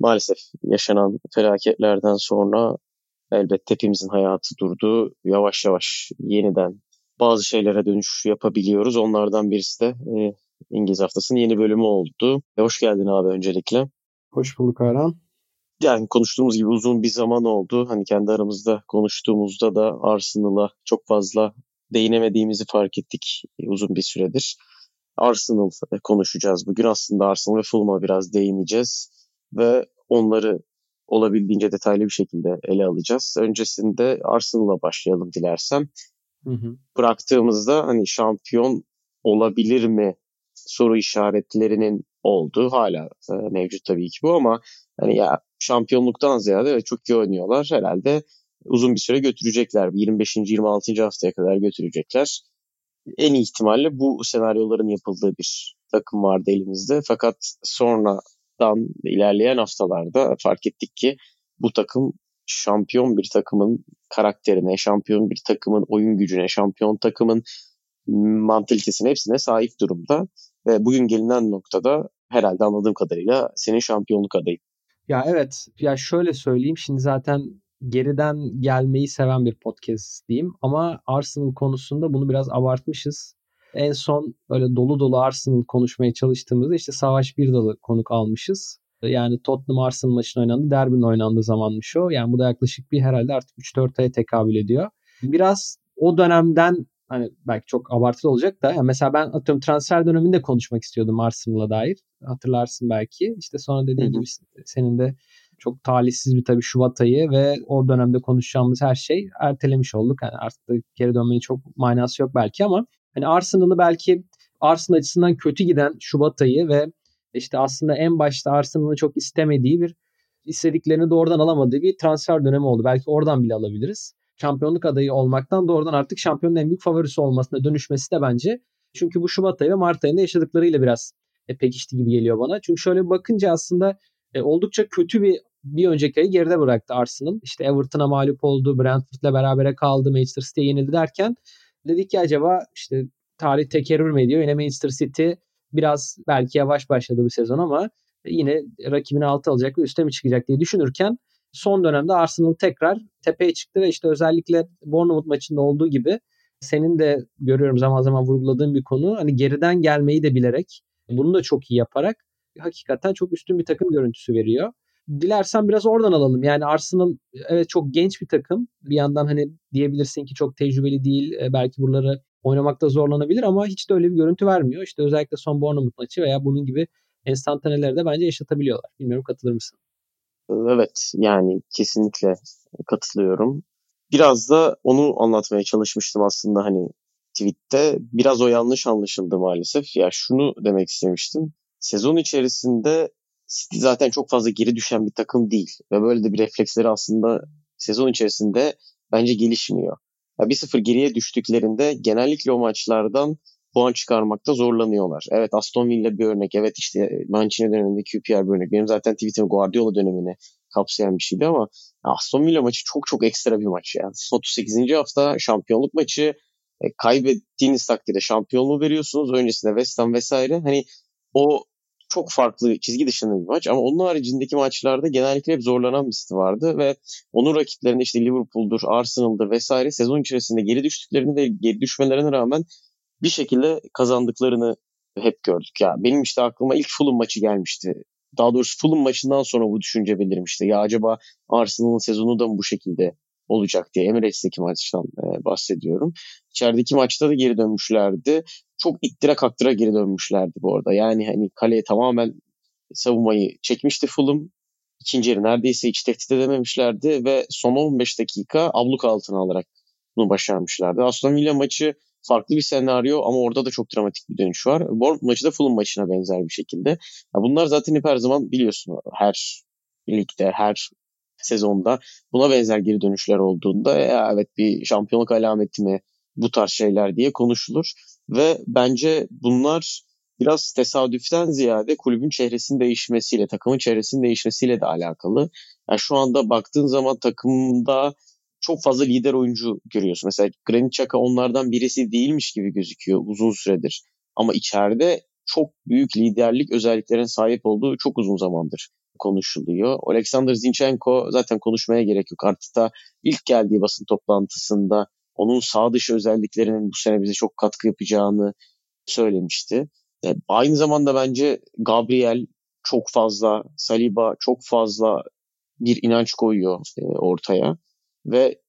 maalesef yaşanan felaketlerden sonra elbette hepimizin hayatı durdu. Yavaş yavaş yeniden bazı şeylere dönüş yapabiliyoruz. Onlardan birisi de e, İngiliz Haftası'nın yeni bölümü oldu. E, hoş geldin abi öncelikle. Hoş bulduk Aran. Yani konuştuğumuz gibi uzun bir zaman oldu. Hani kendi aramızda konuştuğumuzda da Arsenal'a çok fazla değinemediğimizi fark ettik uzun bir süredir. Arsenal konuşacağız bugün. Aslında Arsenal ve Fulham'a biraz değineceğiz ve onları olabildiğince detaylı bir şekilde ele alacağız. Öncesinde Arsenal'a başlayalım dilersem. Hı hı. Bıraktığımızda hani şampiyon olabilir mi soru işaretlerinin olduğu hala e, mevcut tabii ki bu ama hani ya şampiyonluktan ziyade çok iyi oynuyorlar. Herhalde uzun bir süre götürecekler. 25. 26. haftaya kadar götürecekler. En iyi ihtimalle bu senaryoların yapıldığı bir takım vardı elimizde. Fakat sonradan ilerleyen haftalarda fark ettik ki bu takım şampiyon bir takımın karakterine, şampiyon bir takımın oyun gücüne, şampiyon takımın mantalitesine hepsine sahip durumda. Ve bugün gelinen noktada herhalde anladığım kadarıyla senin şampiyonluk adayı. Ya evet. Ya şöyle söyleyeyim. Şimdi zaten geriden gelmeyi seven bir podcast diyeyim. Ama Arsenal konusunda bunu biraz abartmışız. En son böyle dolu dolu Arsenal konuşmaya çalıştığımızda işte Savaş Birdal'ı konuk almışız. Yani Tottenham Arsenal maçının oynandığı, derbinin oynandığı zamanmış o. Yani bu da yaklaşık bir herhalde artık 3-4 aya tekabül ediyor. Biraz o dönemden hani belki çok abartılı olacak da yani mesela ben atıyorum transfer döneminde konuşmak istiyordum Arsenal'a dair. Hatırlarsın belki. İşte sonra dediğin gibi senin de çok talihsiz bir tabii Şubat ayı ve o dönemde konuşacağımız her şey ertelemiş olduk. Yani artık geri dönmenin çok manası yok belki ama hani Arsenal'ı belki Arsenal açısından kötü giden Şubat ayı ve işte aslında en başta Arsenal'ın çok istemediği bir istediklerini doğrudan alamadığı bir transfer dönemi oldu. Belki oradan bile alabiliriz şampiyonluk adayı olmaktan doğrudan artık şampiyonun en büyük favorisi olmasına dönüşmesi de bence. Çünkü bu Şubat ayı ve Mart ayında yaşadıklarıyla biraz e, pekişti gibi geliyor bana. Çünkü şöyle bakınca aslında e, oldukça kötü bir bir önceki ayı geride bıraktı Arsenal. İşte Everton'a mağlup oldu, Brentford'la berabere kaldı, Manchester City'ye yenildi derken dedik ki acaba işte tarih tekerrür mü ediyor? Yine Manchester City biraz belki yavaş başladı bu sezon ama yine rakibini altı alacak ve üste mi çıkacak diye düşünürken son dönemde Arsenal tekrar tepeye çıktı ve işte özellikle Bournemouth maçında olduğu gibi senin de görüyorum zaman zaman vurguladığın bir konu hani geriden gelmeyi de bilerek bunu da çok iyi yaparak hakikaten çok üstün bir takım görüntüsü veriyor. Dilersen biraz oradan alalım. Yani Arsenal evet çok genç bir takım. Bir yandan hani diyebilirsin ki çok tecrübeli değil. E, belki buraları oynamakta zorlanabilir ama hiç de öyle bir görüntü vermiyor. İşte özellikle son Bournemouth maçı veya bunun gibi enstantaneleri de bence yaşatabiliyorlar. Bilmiyorum katılır mısın? Evet yani kesinlikle katılıyorum. Biraz da onu anlatmaya çalışmıştım aslında hani tweette. Biraz o yanlış anlaşıldı maalesef. Ya şunu demek istemiştim. Sezon içerisinde City zaten çok fazla geri düşen bir takım değil. Ve böyle de bir refleksleri aslında sezon içerisinde bence gelişmiyor. Ya 1-0 geriye düştüklerinde genellikle o maçlardan puan çıkarmakta zorlanıyorlar. Evet Aston Villa bir örnek. Evet işte Mancini döneminde QPR bir örnek. Benim zaten Twitter'ım Guardiola dönemini kapsayan bir şeydi ama Aston Villa maçı çok çok ekstra bir maç yani. 38. hafta şampiyonluk maçı e, kaybettiğiniz takdirde şampiyonluğu veriyorsunuz. Öncesinde West Ham vesaire. Hani o çok farklı çizgi dışında bir maç ama onun haricindeki maçlarda genellikle hep zorlanan bir stil vardı ve onun rakiplerinde işte Liverpool'dur, Arsenal'dır vesaire sezon içerisinde geri düştüklerini ve geri düşmelerine rağmen bir şekilde kazandıklarını hep gördük. Ya benim işte aklıma ilk Fulham maçı gelmişti. Daha doğrusu Fulham maçından sonra bu düşünce belirmişti. Ya acaba Arsenal'ın sezonu da mı bu şekilde olacak diye Emirates'teki maçtan e, bahsediyorum. İçerideki maçta da geri dönmüşlerdi. Çok ittira kaktıra geri dönmüşlerdi bu arada. Yani hani kaleye tamamen savunmayı çekmişti Fulham. İkinci yarı neredeyse hiç tehdit edememişlerdi ve son 15 dakika abluk altına alarak bunu başarmışlardı. Aston Villa maçı farklı bir senaryo ama orada da çok dramatik bir dönüş var. Bournemouth maçı da Fulham maçına benzer bir şekilde. Ya bunlar zaten hep her zaman biliyorsun her ligde her sezonda buna benzer geri dönüşler olduğunda ya evet bir şampiyonluk alameti mi bu tarz şeyler diye konuşulur ve bence bunlar biraz tesadüften ziyade kulübün çehresinin değişmesiyle, takımın çehresinin değişmesiyle de alakalı. Yani şu anda baktığın zaman takımda çok fazla lider oyuncu görüyorsun. Mesela Granit Xhaka onlardan birisi değilmiş gibi gözüküyor uzun süredir. Ama içeride çok büyük liderlik özelliklerine sahip olduğu çok uzun zamandır konuşuluyor. Alexander Zinchenko zaten konuşmaya gerek yok. Artık da ilk geldiği basın toplantısında onun sağ dışı özelliklerinin bu sene bize çok katkı yapacağını söylemişti. Yani aynı zamanda bence Gabriel çok fazla, Saliba çok fazla bir inanç koyuyor e, ortaya. Ve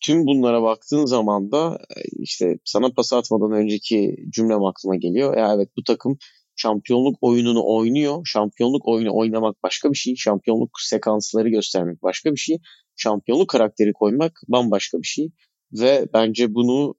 tüm bunlara baktığın zaman da e, işte sana pas atmadan önceki cümlem aklıma geliyor. Ya evet bu takım şampiyonluk oyununu oynuyor. Şampiyonluk oyunu oynamak başka bir şey. Şampiyonluk sekansları göstermek başka bir şey. Şampiyonluk karakteri koymak bambaşka bir şey. Ve bence bunu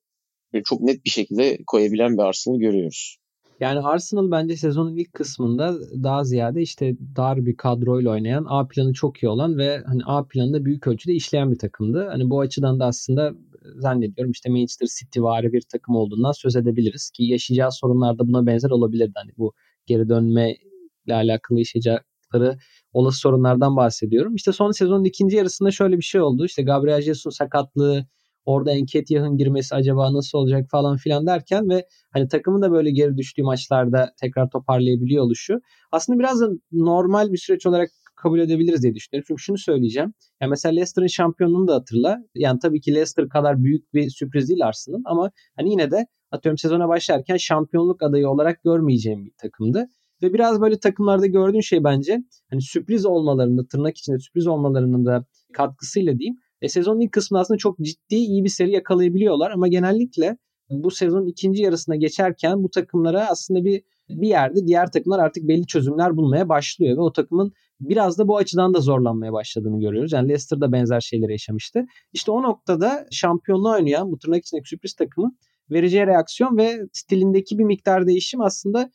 çok net bir şekilde koyabilen bir Arsenal görüyoruz. Yani Arsenal bence sezonun ilk kısmında daha ziyade işte dar bir kadroyla oynayan, A planı çok iyi olan ve hani A planında büyük ölçüde işleyen bir takımdı. Hani bu açıdan da aslında zannediyorum işte Manchester City vari bir takım olduğundan söz edebiliriz ki yaşayacağı sorunlar da buna benzer olabilirdi. Hani bu geri dönme ile alakalı yaşayacakları olası sorunlardan bahsediyorum. İşte son sezonun ikinci yarısında şöyle bir şey oldu. İşte Gabriel Jesus sakatlığı, Orada Enketiyah'ın girmesi acaba nasıl olacak falan filan derken ve hani takımın da böyle geri düştüğü maçlarda tekrar toparlayabiliyor oluşu. Aslında biraz da normal bir süreç olarak kabul edebiliriz diye düşünüyorum. Çünkü şunu söyleyeceğim. Yani mesela Leicester'ın şampiyonluğunu da hatırla. Yani tabii ki Leicester kadar büyük bir sürpriz değil Arsenal ama hani yine de atıyorum sezona başlarken şampiyonluk adayı olarak görmeyeceğim bir takımdı. Ve biraz böyle takımlarda gördüğün şey bence hani sürpriz olmalarında tırnak içinde sürpriz olmalarının da katkısıyla diyeyim e, sezonun ilk kısmında aslında çok ciddi iyi bir seri yakalayabiliyorlar ama genellikle bu sezonun ikinci yarısına geçerken bu takımlara aslında bir bir yerde diğer takımlar artık belli çözümler bulmaya başlıyor ve o takımın biraz da bu açıdan da zorlanmaya başladığını görüyoruz. Yani Leicester da benzer şeyleri yaşamıştı. İşte o noktada şampiyonluğa oynayan bu tırnak içindeki sürpriz takımın vereceği reaksiyon ve stilindeki bir miktar değişim aslında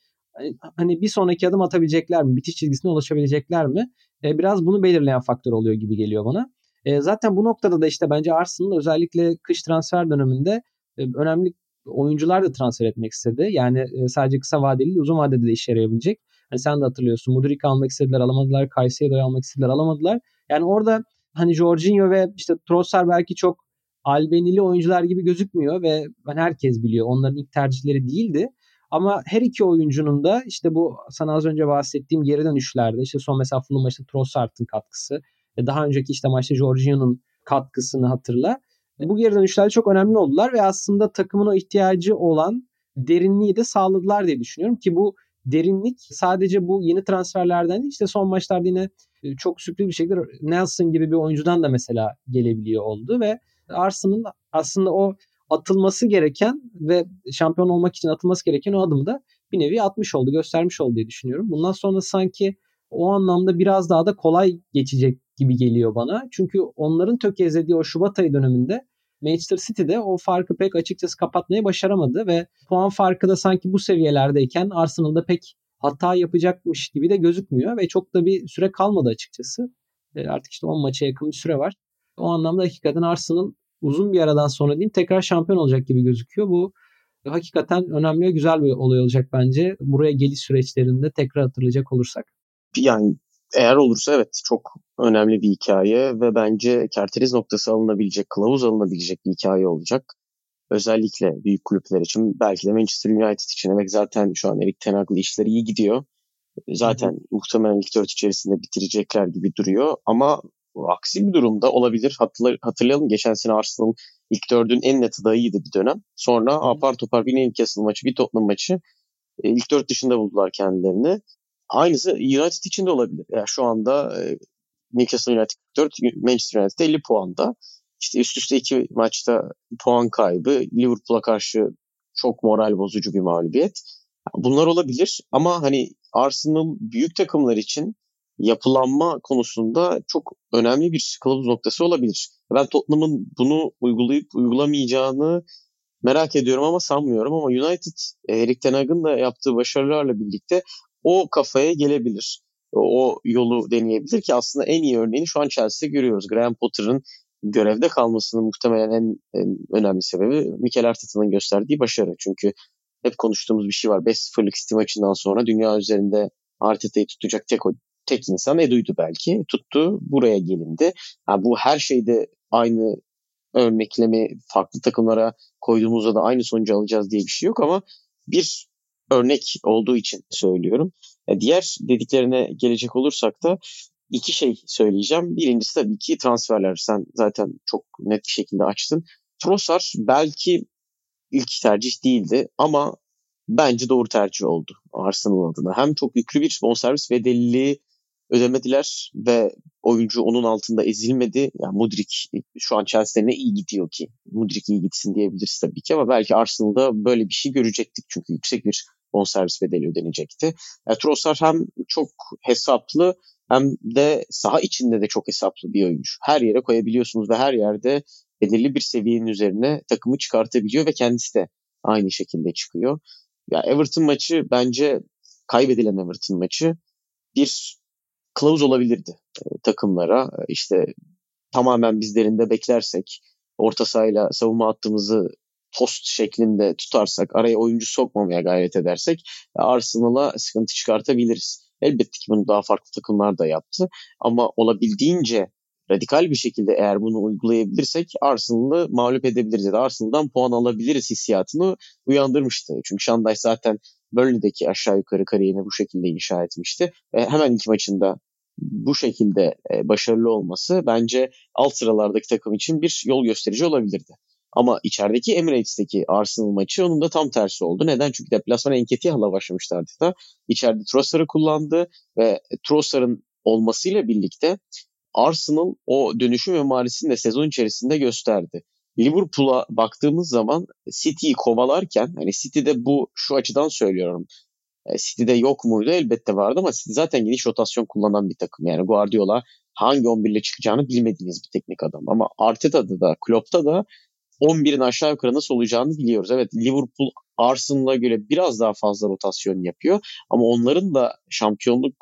hani bir sonraki adım atabilecekler mi? Bitiş çizgisine ulaşabilecekler mi? E, biraz bunu belirleyen faktör oluyor gibi geliyor bana. E, zaten bu noktada da işte bence Arsenal özellikle kış transfer döneminde e, önemli oyuncular da transfer etmek istedi. Yani e, sadece kısa vadeli uzun vadede de işe yarayabilecek. Hani sen de hatırlıyorsun. Mudrik almak istediler alamadılar. Caicedo'yu almak istediler alamadılar. Yani orada hani Jorginho ve işte Trossard belki çok albenili oyuncular gibi gözükmüyor ve hani herkes biliyor onların ilk tercihleri değildi. Ama her iki oyuncunun da işte bu sana az önce bahsettiğim geri dönüşlerde işte son mesela Fulham maçta Trossard'ın katkısı daha önceki işte maçta Jorginho'nun katkısını hatırla. Bu geri dönüşler çok önemli oldular ve aslında takımın o ihtiyacı olan derinliği de sağladılar diye düşünüyorum ki bu derinlik sadece bu yeni transferlerden değil işte son maçlarda yine e, çok sürpriz bir şekilde Nelson gibi bir oyuncudan da mesela gelebiliyor oldu ve Arsenal aslında o atılması gereken ve şampiyon olmak için atılması gereken o adımı da bir nevi atmış oldu, göstermiş oldu diye düşünüyorum. Bundan sonra sanki o anlamda biraz daha da kolay geçecek gibi geliyor bana. Çünkü onların tökezlediği o Şubat ayı döneminde Manchester City'de o farkı pek açıkçası kapatmayı başaramadı ve puan farkı da sanki bu seviyelerdeyken Arsenal'da pek hata yapacakmış gibi de gözükmüyor ve çok da bir süre kalmadı açıkçası. E, artık işte 10 maça yakın bir süre var. O anlamda hakikaten Arsenal uzun bir aradan sonra diyeyim tekrar şampiyon olacak gibi gözüküyor. Bu hakikaten önemli ve güzel bir olay olacak bence. Buraya geliş süreçlerinde tekrar hatırlayacak olursak. Yani eğer olursa evet çok önemli bir hikaye ve bence kerteriz noktası alınabilecek, kılavuz alınabilecek bir hikaye olacak. Özellikle büyük kulüpler için belki de Manchester United için demek zaten şu an Erik Ten Hag'lı işleri iyi gidiyor. Zaten hı hı. muhtemelen ilk dört içerisinde bitirecekler gibi duruyor ama aksi bir durumda olabilir. hatırlayalım geçen sene Arsenal ilk dördün en net adayıydı bir dönem. Sonra hı. apar topar bir Newcastle maçı, bir Tottenham maçı e, ilk dört dışında buldular kendilerini. Aynısı United için de olabilir. Yani şu anda e, Newcastle United 4, Manchester United 50 puanda. İşte üst üste iki maçta puan kaybı. Liverpool'a karşı çok moral bozucu bir mağlubiyet. Bunlar olabilir ama hani Arsenal büyük takımlar için yapılanma konusunda çok önemli bir kılavuz noktası olabilir. Ben Tottenham'ın bunu uygulayıp uygulamayacağını merak ediyorum ama sanmıyorum ama United Erik Ten Hag'ın da yaptığı başarılarla birlikte o kafaya gelebilir. o yolu deneyebilir ki aslında en iyi örneğini şu an Chelsea'de görüyoruz. Graham Potter'ın görevde kalmasının muhtemelen en, en önemli sebebi Mikel Arteta'nın gösterdiği başarı. Çünkü hep konuştuğumuz bir şey var. 5-0'lık City maçından sonra dünya üzerinde Arteta'yı tutacak tek tek insan Edu'ydu belki. Tuttu, buraya gelindi. Yani bu her şeyde aynı örneklemi farklı takımlara koyduğumuzda da aynı sonucu alacağız diye bir şey yok ama bir örnek olduğu için söylüyorum. E, diğer dediklerine gelecek olursak da iki şey söyleyeceğim. Birincisi tabii ki transferler. Sen zaten çok net bir şekilde açtın. Trossard belki ilk tercih değildi ama bence doğru tercih oldu Arsenal adına. Hem çok yüklü bir bonservis bedelli ödemediler ve oyuncu onun altında ezilmedi. Yani Mudrik şu an Chelsea'de ne iyi gidiyor ki? Mudrik iyi gitsin diyebiliriz tabii ki ama belki Arsenal'da böyle bir şey görecektik çünkü yüksek bir bonservis bedeli ödenecekti. Yani Trossard hem çok hesaplı hem de saha içinde de çok hesaplı bir oyuncu. Her yere koyabiliyorsunuz ve her yerde belirli bir seviyenin üzerine takımı çıkartabiliyor ve kendisi de aynı şekilde çıkıyor. Ya Everton maçı bence kaybedilen Everton maçı bir kılavuz olabilirdi e, takımlara. İşte tamamen bizlerinde beklersek, orta sahayla savunma hattımızı tost şeklinde tutarsak, araya oyuncu sokmamaya gayret edersek Arsenal'a sıkıntı çıkartabiliriz. Elbette ki bunu daha farklı takımlar da yaptı. Ama olabildiğince radikal bir şekilde eğer bunu uygulayabilirsek Arsenal'ı mağlup edebiliriz ya da Arsenal'dan puan alabiliriz hissiyatını uyandırmıştı. Çünkü Şanday zaten Burnley'deki aşağı yukarı kariyerini bu şekilde inşa etmişti. Ve hemen iki maçında bu şekilde e, başarılı olması bence alt sıralardaki takım için bir yol gösterici olabilirdi. Ama içerideki Emirates'teki Arsenal maçı onun da tam tersi oldu. Neden? Çünkü deplasmana Enketiah'la başlamıştı adeta. İçeride Trossard'ı kullandı ve Trossard'ın olmasıyla birlikte Arsenal o dönüşüm emaresini de sezon içerisinde gösterdi. Liverpool'a baktığımız zaman City'yi kovalarken hani City'de bu şu açıdan söylüyorum. E, City'de yok muydu? Elbette vardı ama City zaten geniş rotasyon kullanan bir takım. Yani Guardiola hangi 11 ile çıkacağını bilmediğiniz bir teknik adam. Ama Arteta'da da Klopp'ta da 11'in aşağı yukarı nasıl olacağını biliyoruz. Evet Liverpool Arsenal'a göre biraz daha fazla rotasyon yapıyor ama onların da şampiyonluk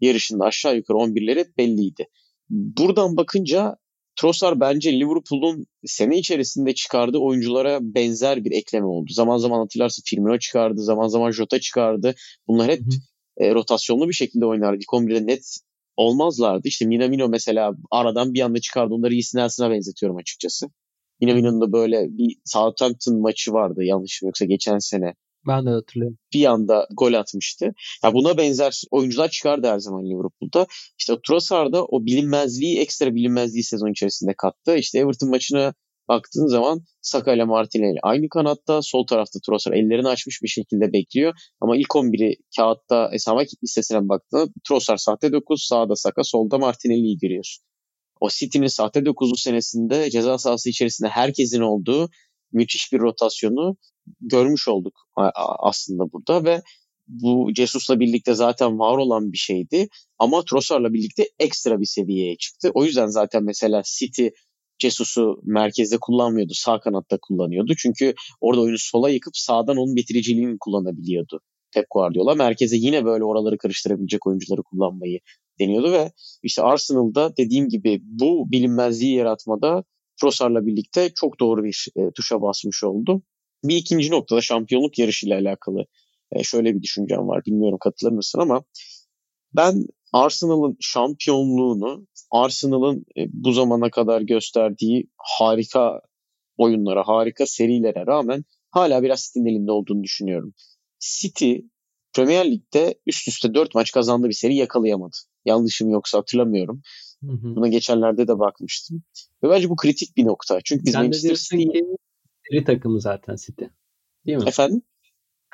yarışında aşağı yukarı 11'leri belliydi. Buradan bakınca Trossard bence Liverpool'un sene içerisinde çıkardığı oyunculara benzer bir ekleme oldu. Zaman zaman hatırlarsın Firmino çıkardı, zaman zaman Jota çıkardı. Bunlar hep e, rotasyonlu bir şekilde oynardı. İlk 11'de net olmazlardı. İşte Minamino mesela aradan bir anda çıkardı. Onları Nelson'a benzetiyorum açıkçası. Minamino'nun da böyle bir Southampton maçı vardı yanlışım yoksa geçen sene. Ben de hatırlıyorum. Bir anda gol atmıştı. Ya buna benzer oyuncular çıkardı her zaman Liverpool'da. İşte Trossard da o bilinmezliği, ekstra bilinmezliği sezon içerisinde kattı. İşte Everton maçına baktığın zaman Saka ile Martinelli aynı kanatta. Sol tarafta Trossard ellerini açmış bir şekilde bekliyor. Ama ilk 11'i kağıtta esama listesine baktığında Trossard sahte 9, sağda Saka, solda Martinelli'yi görüyorsun. O City'nin sahte 9'lu senesinde ceza sahası içerisinde herkesin olduğu müthiş bir rotasyonu görmüş olduk aslında burada ve bu Jesus'la birlikte zaten var olan bir şeydi ama Trossard'la birlikte ekstra bir seviyeye çıktı. O yüzden zaten mesela City Jesus'u merkezde kullanmıyordu. Sağ kanatta kullanıyordu. Çünkü orada oyunu sola yıkıp sağdan onun bitiriciliğini kullanabiliyordu. Pep Guardiola merkeze yine böyle oraları karıştırabilecek oyuncuları kullanmayı deniyordu ve işte Arsenal'da dediğim gibi bu bilinmezliği yaratmada Trossard'la birlikte çok doğru bir e, tuşa basmış oldu. Bir ikinci noktada şampiyonluk yarışıyla alakalı e, şöyle bir düşüncem var. Bilmiyorum katılır mısın ama ben Arsenal'ın şampiyonluğunu, Arsenal'ın e, bu zamana kadar gösterdiği harika oyunlara, harika serilere rağmen hala biraz City'nin elinde olduğunu düşünüyorum. City Premier Lig'de üst üste 4 maç kazandığı bir seri yakalayamadı. Yanlışım yoksa hatırlamıyorum. Hı hı. Buna geçenlerde de bakmıştım. Ve bence bu kritik bir nokta. Çünkü biz Sen Manchester City... seri takımı zaten City. Değil mi? Efendim?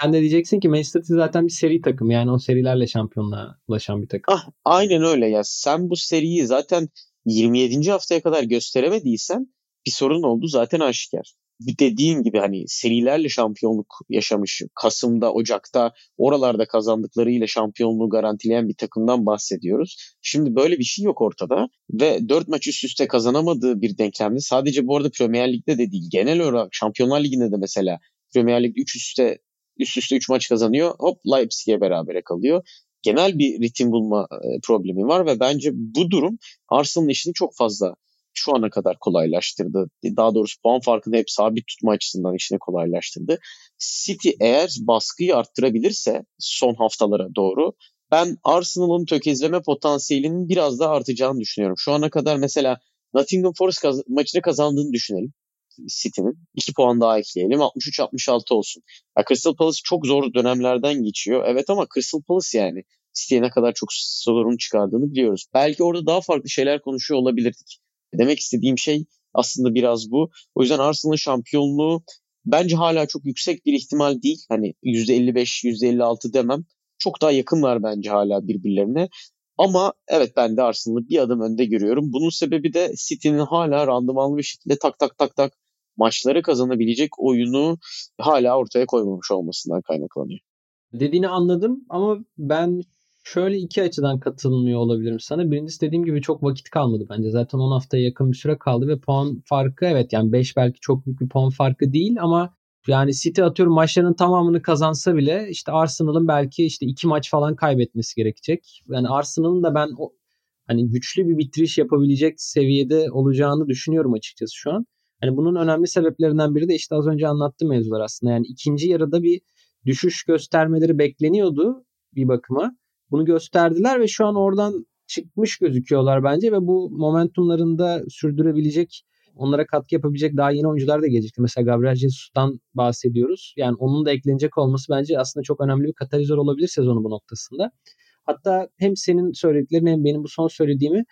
Sen de diyeceksin ki Manchester City zaten bir seri takım. Yani o serilerle şampiyonluğa ulaşan bir takım. Ah, aynen öyle ya. Sen bu seriyi zaten 27. haftaya kadar gösteremediysen bir sorun oldu zaten aşikar dediğin gibi hani serilerle şampiyonluk yaşamış Kasım'da, Ocak'ta oralarda kazandıklarıyla şampiyonluğu garantileyen bir takımdan bahsediyoruz. Şimdi böyle bir şey yok ortada ve 4 maç üst üste kazanamadığı bir denklemde sadece bu arada Premier Lig'de de değil genel olarak Şampiyonlar Ligi'nde de mesela Premier Lig 3 üstte üst üste 3 maç kazanıyor. Hop Leipzig'e berabere kalıyor. genel bir ritim bulma e, problemi var ve bence bu durum Arsenal'ın işini çok fazla şu ana kadar kolaylaştırdı. Daha doğrusu puan farkını hep sabit tutma açısından işini kolaylaştırdı. City eğer baskıyı arttırabilirse son haftalara doğru ben Arsenal'ın tökezleme potansiyelinin biraz daha artacağını düşünüyorum. Şu ana kadar mesela Nottingham Forest kaz- maçını kazandığını düşünelim. City'nin. 2 puan daha ekleyelim. 63-66 olsun. Ya Crystal Palace çok zor dönemlerden geçiyor. Evet ama Crystal Palace yani City'ye ne kadar çok sorun çıkardığını biliyoruz. Belki orada daha farklı şeyler konuşuyor olabilirdik. Demek istediğim şey aslında biraz bu. O yüzden Arsenal'ın şampiyonluğu bence hala çok yüksek bir ihtimal değil. Hani %55, %56 demem. Çok daha yakınlar bence hala birbirlerine. Ama evet ben de Arsenal'ı bir adım önde görüyorum. Bunun sebebi de City'nin hala randımanlı bir şekilde tak tak tak tak maçları kazanabilecek oyunu hala ortaya koymamış olmasından kaynaklanıyor. Dediğini anladım ama ben şöyle iki açıdan katılmıyor olabilirim sana. Birincisi dediğim gibi çok vakit kalmadı bence. Zaten 10 haftaya yakın bir süre kaldı ve puan farkı evet yani 5 belki çok büyük bir puan farkı değil ama yani City atıyorum maçlarının tamamını kazansa bile işte Arsenal'ın belki işte iki maç falan kaybetmesi gerekecek. Yani Arsenal'ın da ben o, hani güçlü bir bitiriş yapabilecek seviyede olacağını düşünüyorum açıkçası şu an. Hani bunun önemli sebeplerinden biri de işte az önce anlattığım mevzular aslında. Yani ikinci yarıda bir düşüş göstermeleri bekleniyordu bir bakıma. Bunu gösterdiler ve şu an oradan çıkmış gözüküyorlar bence ve bu momentumlarını da sürdürebilecek onlara katkı yapabilecek daha yeni oyuncular da gelecekti. Mesela Gabriel Jesus'tan bahsediyoruz. Yani onun da eklenecek olması bence aslında çok önemli bir katalizör olabilir sezonu bu noktasında. Hatta hem senin söylediklerin hem benim bu son söylediğimi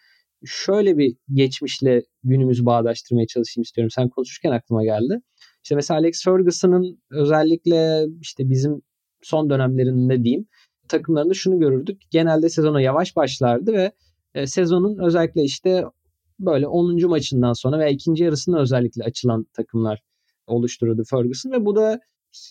şöyle bir geçmişle günümüzü bağdaştırmaya çalışayım istiyorum. Sen konuşurken aklıma geldi. İşte mesela Alex Ferguson'ın özellikle işte bizim son dönemlerinde diyeyim takımlarında şunu görürdük. Genelde sezona yavaş başlardı ve e, sezonun özellikle işte böyle 10. maçından sonra veya ikinci yarısında özellikle açılan takımlar oluştururdu Ferguson ve bu da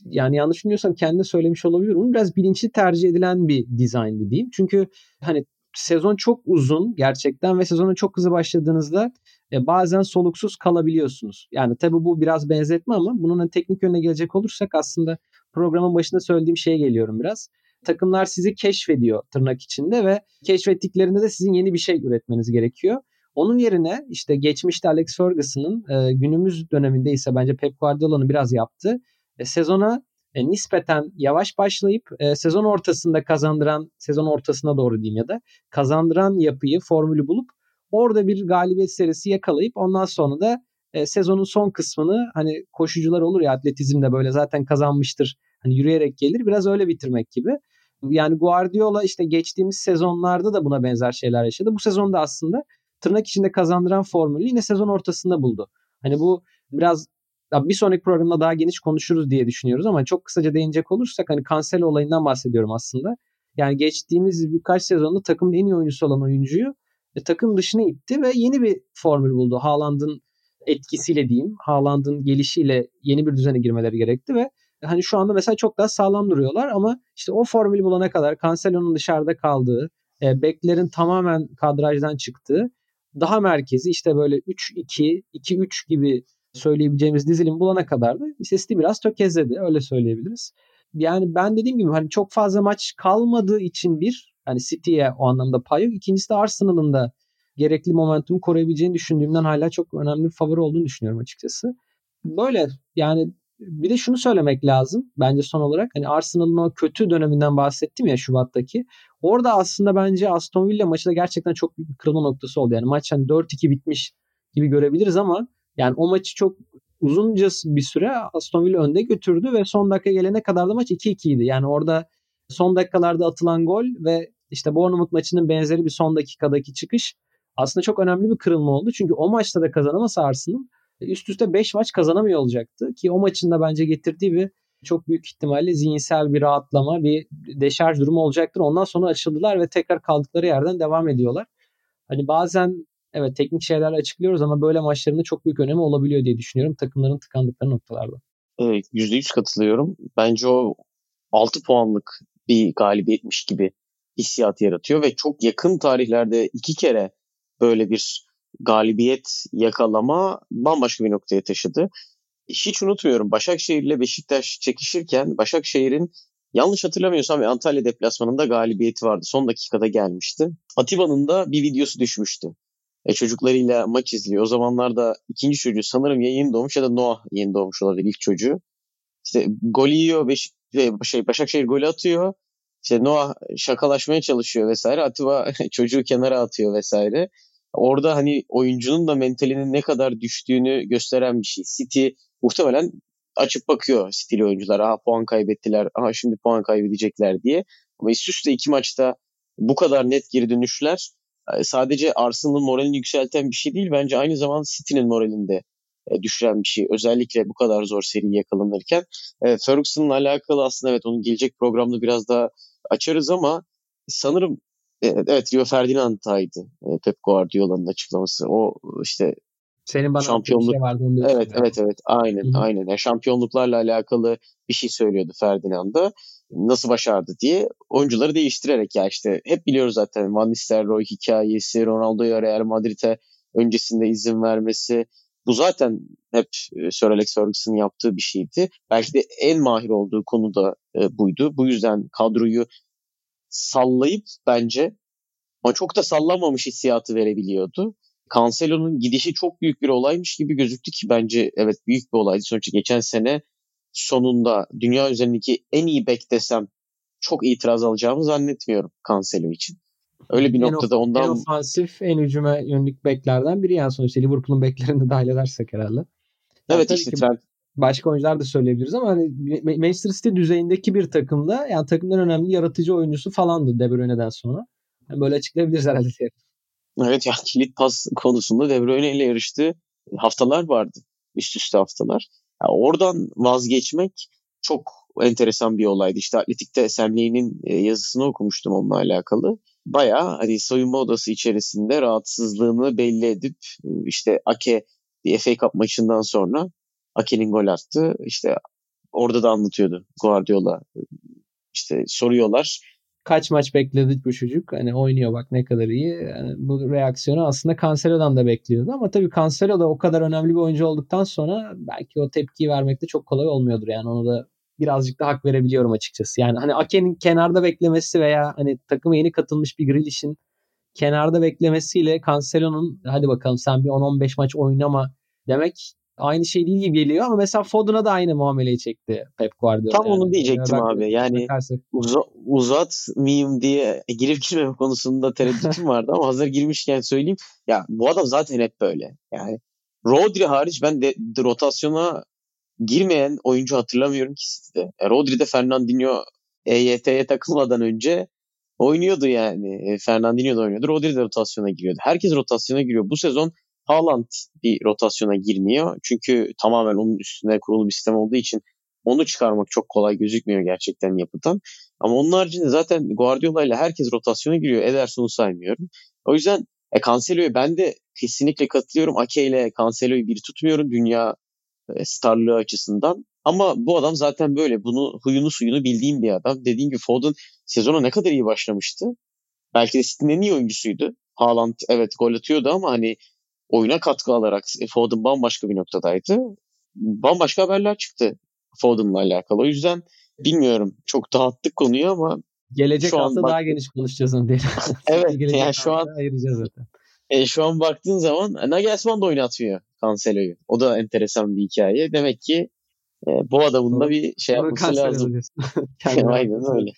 yani yanlış bilmiyorsam kendi söylemiş olabilirim. Biraz bilinçli tercih edilen bir dizayndı diyeyim. Çünkü hani sezon çok uzun gerçekten ve sezona çok hızlı başladığınızda e, bazen soluksuz kalabiliyorsunuz. Yani tabii bu biraz benzetme ama bunun hani teknik yönüne gelecek olursak aslında programın başında söylediğim şeye geliyorum biraz. Takımlar sizi keşfediyor tırnak içinde ve keşfettiklerinde de sizin yeni bir şey üretmeniz gerekiyor. Onun yerine işte geçmişte Alex Ferguson'ın e, günümüz döneminde ise bence Pep Guardiola'nın biraz yaptı. E, sezona e, nispeten yavaş başlayıp e, sezon ortasında kazandıran, sezon ortasına doğru diyeyim ya da kazandıran yapıyı, formülü bulup orada bir galibiyet serisi yakalayıp ondan sonra da e, sezonun son kısmını hani koşucular olur ya atletizmde böyle zaten kazanmıştır. Hani yürüyerek gelir biraz öyle bitirmek gibi. Yani Guardiola işte geçtiğimiz sezonlarda da buna benzer şeyler yaşadı. Bu sezonda aslında tırnak içinde kazandıran formülü yine sezon ortasında buldu. Hani bu biraz bir sonraki programda daha geniş konuşuruz diye düşünüyoruz ama çok kısaca değinecek olursak hani Cancelo olayından bahsediyorum aslında. Yani geçtiğimiz birkaç sezonda takımın en iyi oyuncusu olan oyuncuyu e, takım dışına itti ve yeni bir formül buldu. Haaland'ın etkisiyle diyeyim. Haaland'ın gelişiyle yeni bir düzene girmeleri gerekti ve hani şu anda mesela çok daha sağlam duruyorlar ama işte o formülü bulana kadar Cancelo'nun dışarıda kaldığı, e, beklerin tamamen kadrajdan çıktığı daha merkezi işte böyle 3-2, 2-3 gibi söyleyebileceğimiz dizilim bulana kadar da sesli biraz tökezledi. Öyle söyleyebiliriz. Yani ben dediğim gibi hani çok fazla maç kalmadığı için bir hani City'ye o anlamda pay yok. İkincisi de Arsenal'ın da gerekli momentumu koruyabileceğini düşündüğümden hala çok önemli bir favori olduğunu düşünüyorum açıkçası. Böyle yani bir de şunu söylemek lazım bence son olarak. Hani Arsenal'ın o kötü döneminden bahsettim ya Şubat'taki. Orada aslında bence Aston Villa maçı da gerçekten çok büyük bir kırılma noktası oldu. Yani maç hani 4-2 bitmiş gibi görebiliriz ama yani o maçı çok uzunca bir süre Aston Villa önde götürdü ve son dakika gelene kadar da maç 2-2 idi. Yani orada son dakikalarda atılan gol ve işte Bournemouth maçının benzeri bir son dakikadaki çıkış aslında çok önemli bir kırılma oldu. Çünkü o maçta da kazanamasa Arsenal üst üste 5 maç kazanamıyor olacaktı. Ki o maçın da bence getirdiği bir çok büyük ihtimalle zihinsel bir rahatlama, bir deşarj durumu olacaktır. Ondan sonra açıldılar ve tekrar kaldıkları yerden devam ediyorlar. Hani bazen evet teknik şeyler açıklıyoruz ama böyle maçlarında çok büyük önemi olabiliyor diye düşünüyorum takımların tıkandıkları noktalarda. Evet, %100 katılıyorum. Bence o 6 puanlık bir galibiyetmiş gibi hissiyat yaratıyor ve çok yakın tarihlerde iki kere böyle bir galibiyet yakalama bambaşka bir noktaya taşıdı. Hiç unutmuyorum Başakşehir ile Beşiktaş çekişirken Başakşehir'in Yanlış hatırlamıyorsam Antalya deplasmanında galibiyeti vardı. Son dakikada gelmişti. Atiba'nın da bir videosu düşmüştü. E, çocuklarıyla maç izliyor. O zamanlarda ikinci çocuğu sanırım ya yeni doğmuş ya da Noah yeni doğmuş olabilir ilk çocuğu. İşte gol yiyor, Beş, şey, Başakşehir golü atıyor. İşte Noah şakalaşmaya çalışıyor vesaire. Atiba çocuğu kenara atıyor vesaire. Orada hani oyuncunun da mentalinin ne kadar düştüğünü gösteren bir şey. City muhtemelen açıp bakıyor City'li oyuncular. Aha puan kaybettiler. Aha şimdi puan kaybedecekler diye. Ama üst üste iki maçta bu kadar net geri dönüşler e, sadece Arsenal'ın moralini yükselten bir şey değil. Bence aynı zamanda City'nin moralinde e, düşüren bir şey. Özellikle bu kadar zor seri yakalanırken. E, Ferguson'la alakalı aslında evet onun gelecek programda biraz daha açarız ama sanırım evet Rio Ferdinand'taydı Pep Guardiola'nın açıklaması. O işte senin bana şampiyonluk şey vardı onu Evet evet evet aynen Hı-hı. aynen. Yani şampiyonluklarla alakalı bir şey söylüyordu Ferdinand'a. Nasıl başardı diye oyuncuları değiştirerek ya işte hep biliyoruz zaten Van Nistelrooy hikayesi, Ronaldo'ya Real Madrid'e öncesinde izin vermesi. Bu zaten hep e, Sir Alex Ferguson'ın yaptığı bir şeydi. Belki de en mahir olduğu konu da e, buydu. Bu yüzden kadroyu sallayıp bence ama çok da sallamamış hissiyatı verebiliyordu. Cancelo'nun gidişi çok büyük bir olaymış gibi gözüktü ki bence evet büyük bir olaydı. Sonuçta geçen sene sonunda dünya üzerindeki en iyi bek desem çok itiraz alacağımı zannetmiyorum Cancelo için. Öyle bir en noktada ondan... En ofansif, en hücuma yönelik beklerden biri yani sonuçta Liverpool'un beklerini dahil edersek herhalde. Evet yani işte Trent. Başka oyuncular da söyleyebiliriz ama hani Manchester City düzeyindeki bir takımda yani takımdan önemli yaratıcı oyuncusu falandı De Bruyne'den sonra. Yani böyle açıklayabiliriz herhalde. Evet ya kilit pas konusunda De Bruyne ile yarıştığı haftalar vardı. Üst üste haftalar. Yani oradan vazgeçmek çok enteresan bir olaydı. İşte Atletik'te Semley'nin e, yazısını okumuştum onunla alakalı. Bayağı hani soyunma odası içerisinde rahatsızlığını belli edip e, işte Ake bir FA Cup maçından sonra Ake'nin gol attı. İşte orada da anlatıyordu Guardiola. İşte soruyorlar kaç maç bekledik bu çocuk. Hani oynuyor bak ne kadar iyi. Yani bu reaksiyonu aslında Cancelo'dan da bekliyordu. Ama tabii Cancelo da o kadar önemli bir oyuncu olduktan sonra belki o tepkiyi vermekte çok kolay olmuyordur. Yani onu da birazcık da hak verebiliyorum açıkçası. Yani hani Ake'nin kenarda beklemesi veya hani takıma yeni katılmış bir Grealish'in kenarda beklemesiyle Cancelo'nun hadi bakalım sen bir 10-15 maç oynama demek aynı şey değil gibi geliyor ama mesela Foden'a da aynı muameleyi çekti Pep Guardiola. Tam yani. onu diyecektim yani abi. Yani uza, uzat miyim diye girip girmeme konusunda tereddütüm vardı ama hazır girmişken söyleyeyim. Ya bu adam zaten hep böyle. Yani Rodri hariç ben de, de rotasyona girmeyen oyuncu hatırlamıyorum ki sizde. E, Rodri de Fernandinho EYT'ye takılmadan önce oynuyordu yani. E, Fernandinho da oynuyordu. Rodri de rotasyona giriyordu. Herkes rotasyona giriyor. Bu sezon Haaland bir rotasyona girmiyor. Çünkü tamamen onun üstüne kurulu bir sistem olduğu için onu çıkarmak çok kolay gözükmüyor gerçekten yapıdan. Ama onun haricinde zaten Guardiola ile herkes rotasyona giriyor. Ederson'u saymıyorum. O yüzden e, Cancelo'ya ben de kesinlikle katılıyorum. Ake ile Cancelo'yu bir tutmuyorum dünya e, starlığı açısından. Ama bu adam zaten böyle. Bunu huyunu suyunu bildiğim bir adam. Dediğim gibi Foden sezona ne kadar iyi başlamıştı. Belki de City'nin en iyi oyuncusuydu. Haaland evet gol atıyordu ama hani oyuna katkı alarak Foden bambaşka bir noktadaydı. Bambaşka haberler çıktı Foden'la alakalı. O yüzden bilmiyorum çok dağıttık konuyu ama Gelecek şu hafta bak... daha geniş konuşacağız onu diye. evet yani şu an ayıracağız zaten. E, şu an baktığın zaman e, Nagelsmann da oynatmıyor Cancelo'yu. O da enteresan bir hikaye. Demek ki e, bu adamın da bir şey yapması lazım. Aynen öyle.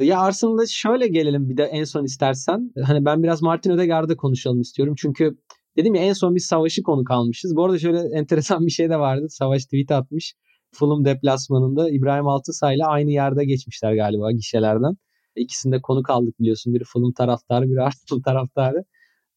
Ya Arsenal'da şöyle gelelim bir de en son istersen. Hani ben biraz Martin Ödegaard'ı konuşalım istiyorum. Çünkü Dedim ya en son bir savaşı konu kalmışız. Bu arada şöyle enteresan bir şey de vardı. Savaş tweet atmış. Fulham deplasmanında İbrahim Altısay ile aynı yerde geçmişler galiba gişelerden. İkisinde konu kaldık biliyorsun. Biri Fulham taraftarı, biri Arsenal taraftarı.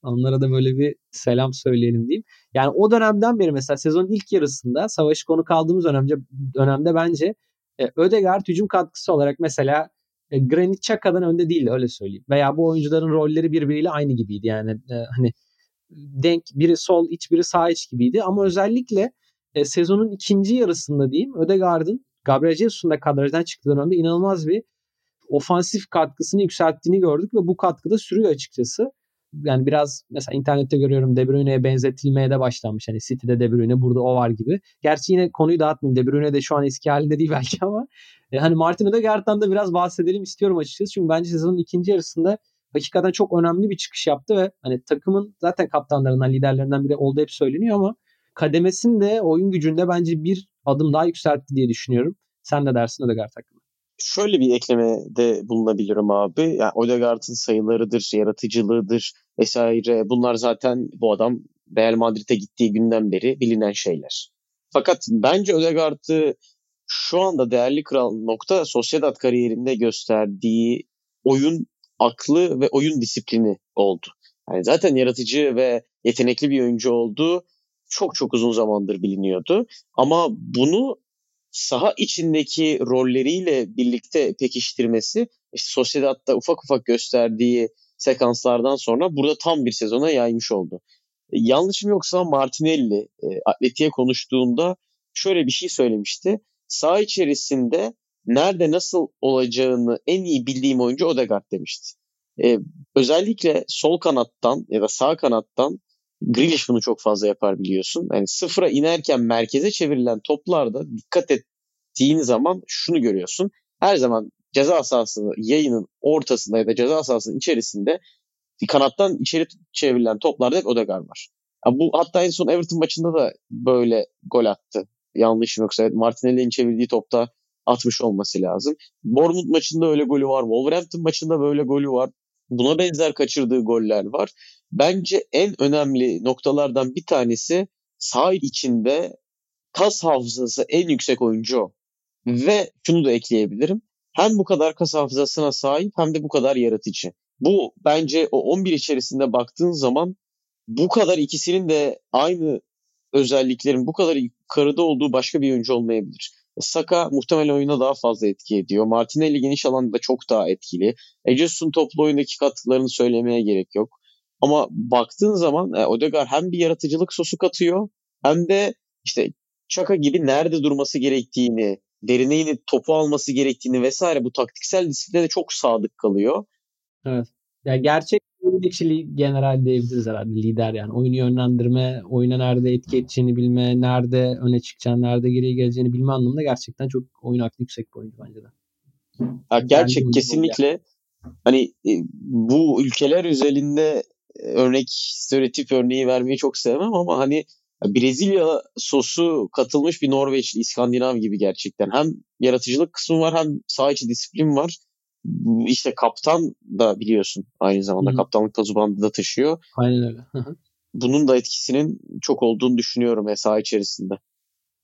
Onlara da böyle bir selam söyleyelim diyeyim. Yani o dönemden beri mesela sezonun ilk yarısında savaşı konu kaldığımız dönemde, dönemde bence e, Ödegaard hücum katkısı olarak mesela e, Granit Xhaka'dan önde değil öyle söyleyeyim. Veya bu oyuncuların rolleri birbiriyle aynı gibiydi. Yani e, hani denk biri sol iç biri sağ iç gibiydi ama özellikle e, sezonun ikinci yarısında diyeyim Ödegaard'ın Gabriel Jesus'un da kadrajdan çıktığı dönemde inanılmaz bir ofansif katkısını yükselttiğini gördük ve bu katkıda sürüyor açıkçası. yani biraz mesela internette görüyorum De Bruyne'ye benzetilmeye de başlanmış. Hani City'de De Bruyne burada o var gibi. Gerçi yine konuyu dağıtmayayım. De Bruyne de şu an eski halinde değil belki ama e, hani Martin Ödegaard'dan da biraz bahsedelim istiyorum açıkçası. Çünkü bence sezonun ikinci yarısında hakikaten çok önemli bir çıkış yaptı ve hani takımın zaten kaptanlarından, liderlerinden biri olduğu hep söyleniyor ama kademesinde oyun gücünde bence bir adım daha yükseltti diye düşünüyorum. Sen ne dersin Ödegaard hakkında? Şöyle bir eklemede bulunabilirim abi. Yani Odegaard'ın sayılarıdır, yaratıcılığıdır vesaire. Bunlar zaten bu adam Real Madrid'e gittiği günden beri bilinen şeyler. Fakat bence Odegaard'ı şu anda değerli kral nokta Sociedad kariyerinde gösterdiği oyun aklı ve oyun disiplini oldu. Yani zaten yaratıcı ve yetenekli bir oyuncu oldu. Çok çok uzun zamandır biliniyordu. Ama bunu saha içindeki rolleriyle birlikte pekiştirmesi işte Sociedad'da ufak ufak gösterdiği sekanslardan sonra burada tam bir sezona yaymış oldu. Yanlışım yoksa Martinelli e, Atleti'ye konuştuğunda şöyle bir şey söylemişti. Saha içerisinde nerede nasıl olacağını en iyi bildiğim oyuncu Odegaard demişti. E, özellikle sol kanattan ya da sağ kanattan Grealish bunu çok fazla yapar biliyorsun. Yani sıfıra inerken merkeze çevrilen toplarda dikkat ettiğin zaman şunu görüyorsun. Her zaman ceza sahası yayının ortasında ya da ceza sahasının içerisinde kanattan içeri çevrilen toplarda hep Odegaard var. Yani bu hatta en son Everton maçında da böyle gol attı. Yanlışım yoksa Martinelli'nin çevirdiği topta atmış olması lazım. Bournemouth maçında öyle golü var. Wolverhampton maçında böyle golü var. Buna benzer kaçırdığı goller var. Bence en önemli noktalardan bir tanesi sağ içinde kas hafızası en yüksek oyuncu o. Ve şunu da ekleyebilirim. Hem bu kadar kas hafızasına sahip hem de bu kadar yaratıcı. Bu bence o 11 içerisinde baktığın zaman bu kadar ikisinin de aynı özelliklerin bu kadar yukarıda olduğu başka bir oyuncu olmayabilir. Saka muhtemelen oyuna daha fazla etki ediyor. Martinelli geniş alanda çok daha etkili. Ejus'un toplu oyundaki katkılarını söylemeye gerek yok. Ama baktığın zaman e, Odegaard hem bir yaratıcılık sosu katıyor hem de işte Çaka gibi nerede durması gerektiğini, derine inip topu alması gerektiğini vesaire bu taktiksel disipline de çok sadık kalıyor. Evet. Ya gerçek yöneticilik general diyebiliriz herhalde lider yani. Oyunu yönlendirme, oyuna nerede etki edeceğini bilme, nerede öne çıkacağını, nerede geriye geleceğini bilme anlamında gerçekten çok oyun aklı yüksek bir oyuncu bence de. Ya gerçek kesinlikle hani e, bu ülkeler özelinde e, örnek stereotip örneği vermeyi çok sevmem ama hani Brezilya sosu katılmış bir Norveçli, İskandinav gibi gerçekten. Hem yaratıcılık kısmı var hem saha içi disiplin var işte kaptan da biliyorsun aynı zamanda Hı-hı. kaptanlık tozu bandı da taşıyor. Aynen öyle. Hı-hı. Bunun da etkisinin çok olduğunu düşünüyorum saha içerisinde.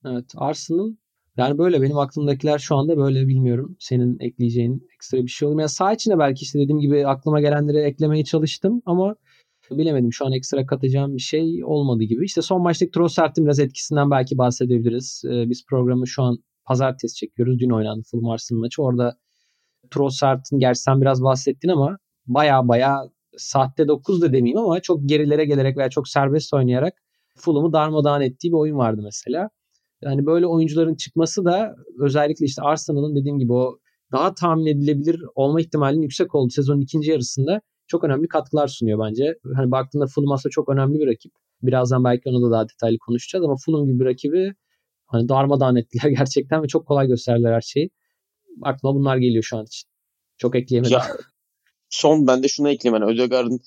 Evet Arsenal yani böyle benim aklımdakiler şu anda böyle bilmiyorum. Senin ekleyeceğin ekstra bir şey olur mu? Yani sağ içine belki işte dediğim gibi aklıma gelenleri eklemeye çalıştım ama bilemedim. Şu an ekstra katacağım bir şey olmadı gibi. İşte son maçtaki Trossard'ın biraz etkisinden belki bahsedebiliriz. Ee, biz programı şu an pazartesi çekiyoruz. Dün oynandı Fulham Arsenal maçı. Orada Trossard'ın gerçi sen biraz bahsettin ama baya baya sahte 9 da demeyeyim ama çok gerilere gelerek veya çok serbest oynayarak Fulham'ı darmadağın ettiği bir oyun vardı mesela. Yani böyle oyuncuların çıkması da özellikle işte Arsenal'ın dediğim gibi o daha tahmin edilebilir olma ihtimalinin yüksek olduğu sezonun ikinci yarısında çok önemli katkılar sunuyor bence. Hani baktığında Fulham aslında çok önemli bir rakip. Birazdan belki onu da daha detaylı konuşacağız ama Fulham gibi bir rakibi hani darmadağın ettiler gerçekten ve çok kolay gösterdiler her şeyi aklıma bunlar geliyor şu an için. Çok ekleyemedim. Ya, son ben de şunu ekleyeyim. Yani Ödegaard'ın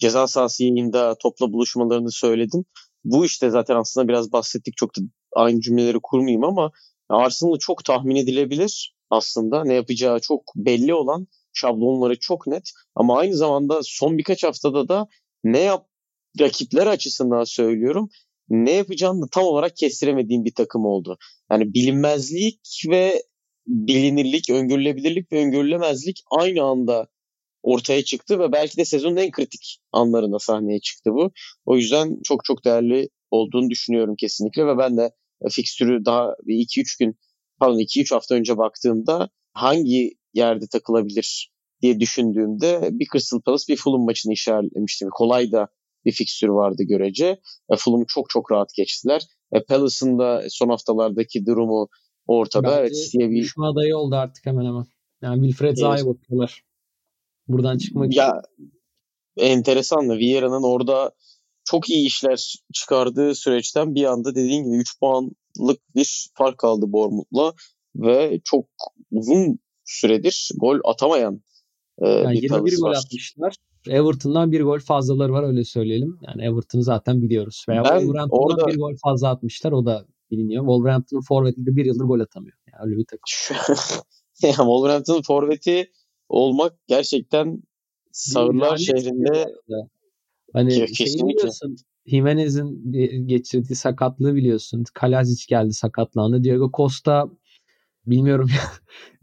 ceza sahası yayında topla buluşmalarını söyledim. Bu işte zaten aslında biraz bahsettik. Çok da aynı cümleleri kurmayayım ama Arsenal çok tahmin edilebilir aslında. Ne yapacağı çok belli olan şablonları çok net. Ama aynı zamanda son birkaç haftada da ne yap rakipler açısından söylüyorum ne yapacağını tam olarak kestiremediğim bir takım oldu. Yani bilinmezlik ve bilinirlik, öngörülebilirlik ve öngörülemezlik aynı anda ortaya çıktı ve belki de sezonun en kritik anlarında sahneye çıktı bu. O yüzden çok çok değerli olduğunu düşünüyorum kesinlikle ve ben de fikstürü daha 2-3 gün pardon 2-3 hafta önce baktığımda hangi yerde takılabilir diye düşündüğümde bir Crystal Palace bir Fulham maçını işaretlemiştim. Kolay da bir fikstürü vardı görece. E, Fulham'ı çok çok rahat geçtiler. E, Palace'ın da son haftalardaki durumu ortada. Bence evet diye bir düşme adayı oldu artık hemen hemen. Yani Wilfred Zaha'ya evet. bakıyorlar. Buradan çıkmak ya, için. enteresan da Vieira'nın orada çok iyi işler çıkardığı süreçten bir anda dediğin gibi 3 puanlık bir fark kaldı Bournemouth'la ve çok uzun süredir gol atamayan e, yani bir 21 gol var. atmışlar. Everton'dan bir gol fazlaları var öyle söyleyelim. Yani Everton'ı zaten biliyoruz. Veya ben orada... bir gol fazla atmışlar o da biliniyor. Wolverhampton'ın forveti de bir yıldır gol atamıyor. Yani öyle bir takım. Wolverhampton'ın forveti olmak gerçekten Sağırlar şehrinde hani şey biliyorsun Jimenez'in geçirdiği sakatlığı biliyorsun. Kalazic geldi sakatlandı. Diego Costa bilmiyorum ya.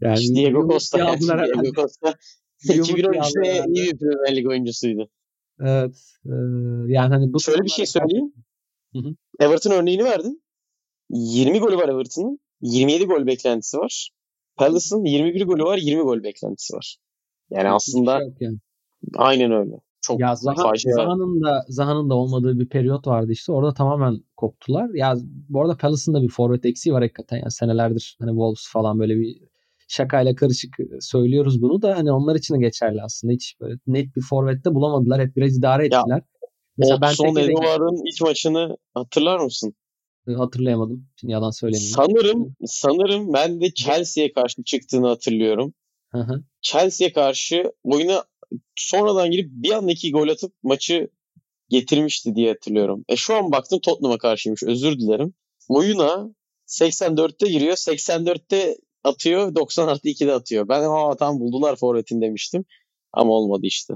yani Diego Costa. Diego Costa 2013'te iyi bir Premier Lig oyuncusuydu. Evet. E, yani hani bu Şöyle bir şey söyleyeyim. Hı hı. Everton örneğini verdin. 20 golü var Everton'ın. 27 gol beklentisi var. Palace'ın 21 golü var, 20 gol beklentisi var. Yani Hiç aslında şey yani. aynen öyle. Çok ya Zaha, Zaha'nın da Zaha'nın da olmadığı bir periyot vardı işte. Orada tamamen koptular. Ya bu arada Palace'ın da bir forvet eksiği var hakikaten. Yani senelerdir hani Wolves falan böyle bir şakayla karışık söylüyoruz bunu da hani onlar için de geçerli aslında. Hiç böyle net bir forvette bulamadılar. Hep biraz idare ettiler. Ya, Mesela ben son Eduard'ın ilk maçını hatırlar mısın? Hatırlayamadım. Şimdi yalan söylemeyeyim. Sanırım sanırım ben de Chelsea'ye karşı çıktığını hatırlıyorum. Chelsea'ye karşı oyuna sonradan girip bir anda iki gol atıp maçı getirmişti diye hatırlıyorum. E şu an baktım Tottenham'a karşıymış. Özür dilerim. Oyuna 84'te giriyor. 84'te atıyor. 90 artı 2'de atıyor. Ben aa tam buldular forvetin demiştim. Ama olmadı işte.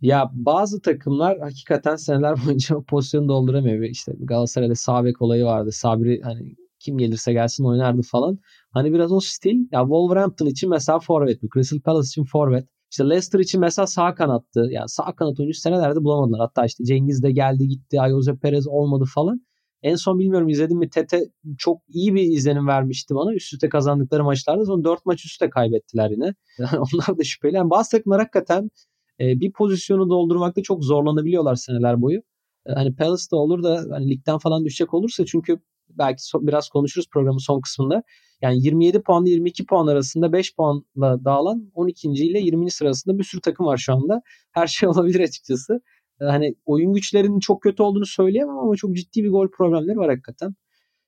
Ya bazı takımlar hakikaten seneler boyunca pozisyonu dolduramıyor. İşte Galatasaray'da Sabek olayı vardı. Sabri hani kim gelirse gelsin oynardı falan. Hani biraz o stil. Ya Wolverhampton için mesela forvet. Crystal Palace için forvet. İşte Leicester için mesela sağ kanattı. Yani sağ kanat oyuncu senelerde bulamadılar. Hatta işte Cengiz de geldi gitti. Ayoze Perez olmadı falan. En son bilmiyorum izledim mi Tete çok iyi bir izlenim vermişti bana. Üst üste kazandıkları maçlarda sonra 4 maç üstte kaybettiler yine. Yani onlar da şüpheli. Yani bazı takımlar hakikaten e, bir pozisyonu doldurmakta çok zorlanabiliyorlar seneler boyu. E, hani Palace'da olur da hani ligden falan düşecek olursa çünkü belki so, biraz konuşuruz programın son kısmında. Yani 27 puanla 22 puan arasında 5 puanla dağılan 12. ile 20. sırasında bir sürü takım var şu anda. Her şey olabilir açıkçası. E, hani oyun güçlerinin çok kötü olduğunu söyleyemem ama çok ciddi bir gol problemleri var hakikaten.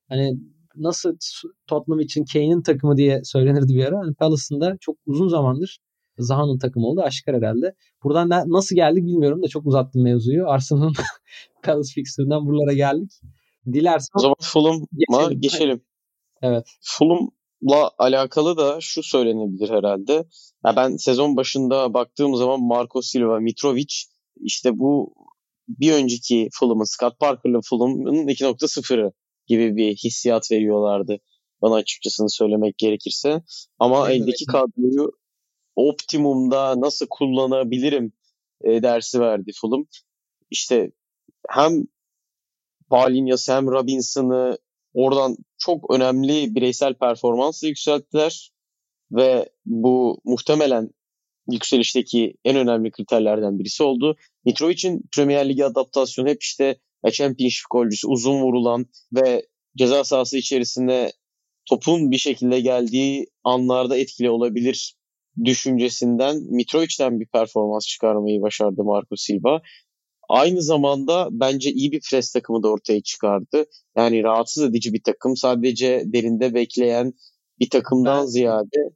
Hani nasıl Tottenham için Kane'in takımı diye söylenirdi bir ara. Hani Palace'ın da çok uzun zamandır Zaha'nın takımı oldu aşikar herhalde. Buradan da nasıl geldik bilmiyorum da çok uzattım mevzuyu. Arsenal'ın Palace fixtüründen buralara geldik. Dilersen o zaman Fulham'a geçelim. geçelim. Evet. Fulham'la alakalı da şu söylenebilir herhalde. Ya ben sezon başında baktığım zaman Marco Silva, Mitrovic işte bu bir önceki Fulham'ın, Scott Parker'lı Fulham'ın 2.0'ı gibi bir hissiyat veriyorlardı. Bana açıkçası söylemek gerekirse. Ama evet, eldeki evet. kadroyu optimumda nasıl kullanabilirim e, dersi verdi Fulham. İşte hem Palinyas'ı hem Robinson'ı oradan çok önemli bireysel performansla yükselttiler ve bu muhtemelen yükselişteki en önemli kriterlerden birisi oldu. Mitrovic'in Premier Lig'e adaptasyonu hep işte Championship golcüsü, uzun vurulan ve ceza sahası içerisinde topun bir şekilde geldiği anlarda etkili olabilir düşüncesinden Mitrovic'den bir performans çıkarmayı başardı Marco Silva. Aynı zamanda bence iyi bir pres takımı da ortaya çıkardı. Yani rahatsız edici bir takım. Sadece derinde bekleyen bir takımdan ben, ziyade.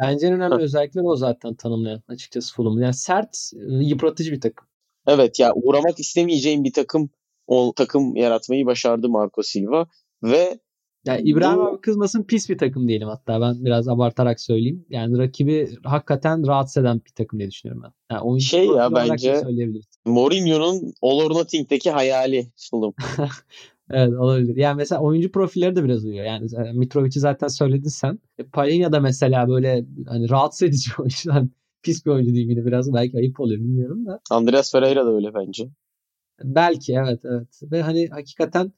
Bence en önemli özellikleri o zaten tanımlayan açıkçası Fulham. Yani sert, yıpratıcı bir takım. Evet ya uğramak istemeyeceğim bir takım o takım yaratmayı başardı Marco Silva ve yani İbrahim bu... abi kızmasın pis bir takım diyelim hatta ben biraz abartarak söyleyeyim. Yani rakibi hakikaten rahatsız eden bir takım diye düşünüyorum ben. Yani şey ya bence Mourinho'nun All or Nothing'deki hayali Fulham. evet olabilir. Yani mesela oyuncu profilleri de biraz uyuyor. Yani e, Mitrovic'i zaten söyledin sen. E, Palhinha da mesela böyle hani rahatsız edici oyuncu. Yani pis bir oyuncu değil yine biraz belki ayıp oluyor bilmiyorum da. Andreas Ferreira da öyle bence. Belki evet evet. Ve hani hakikaten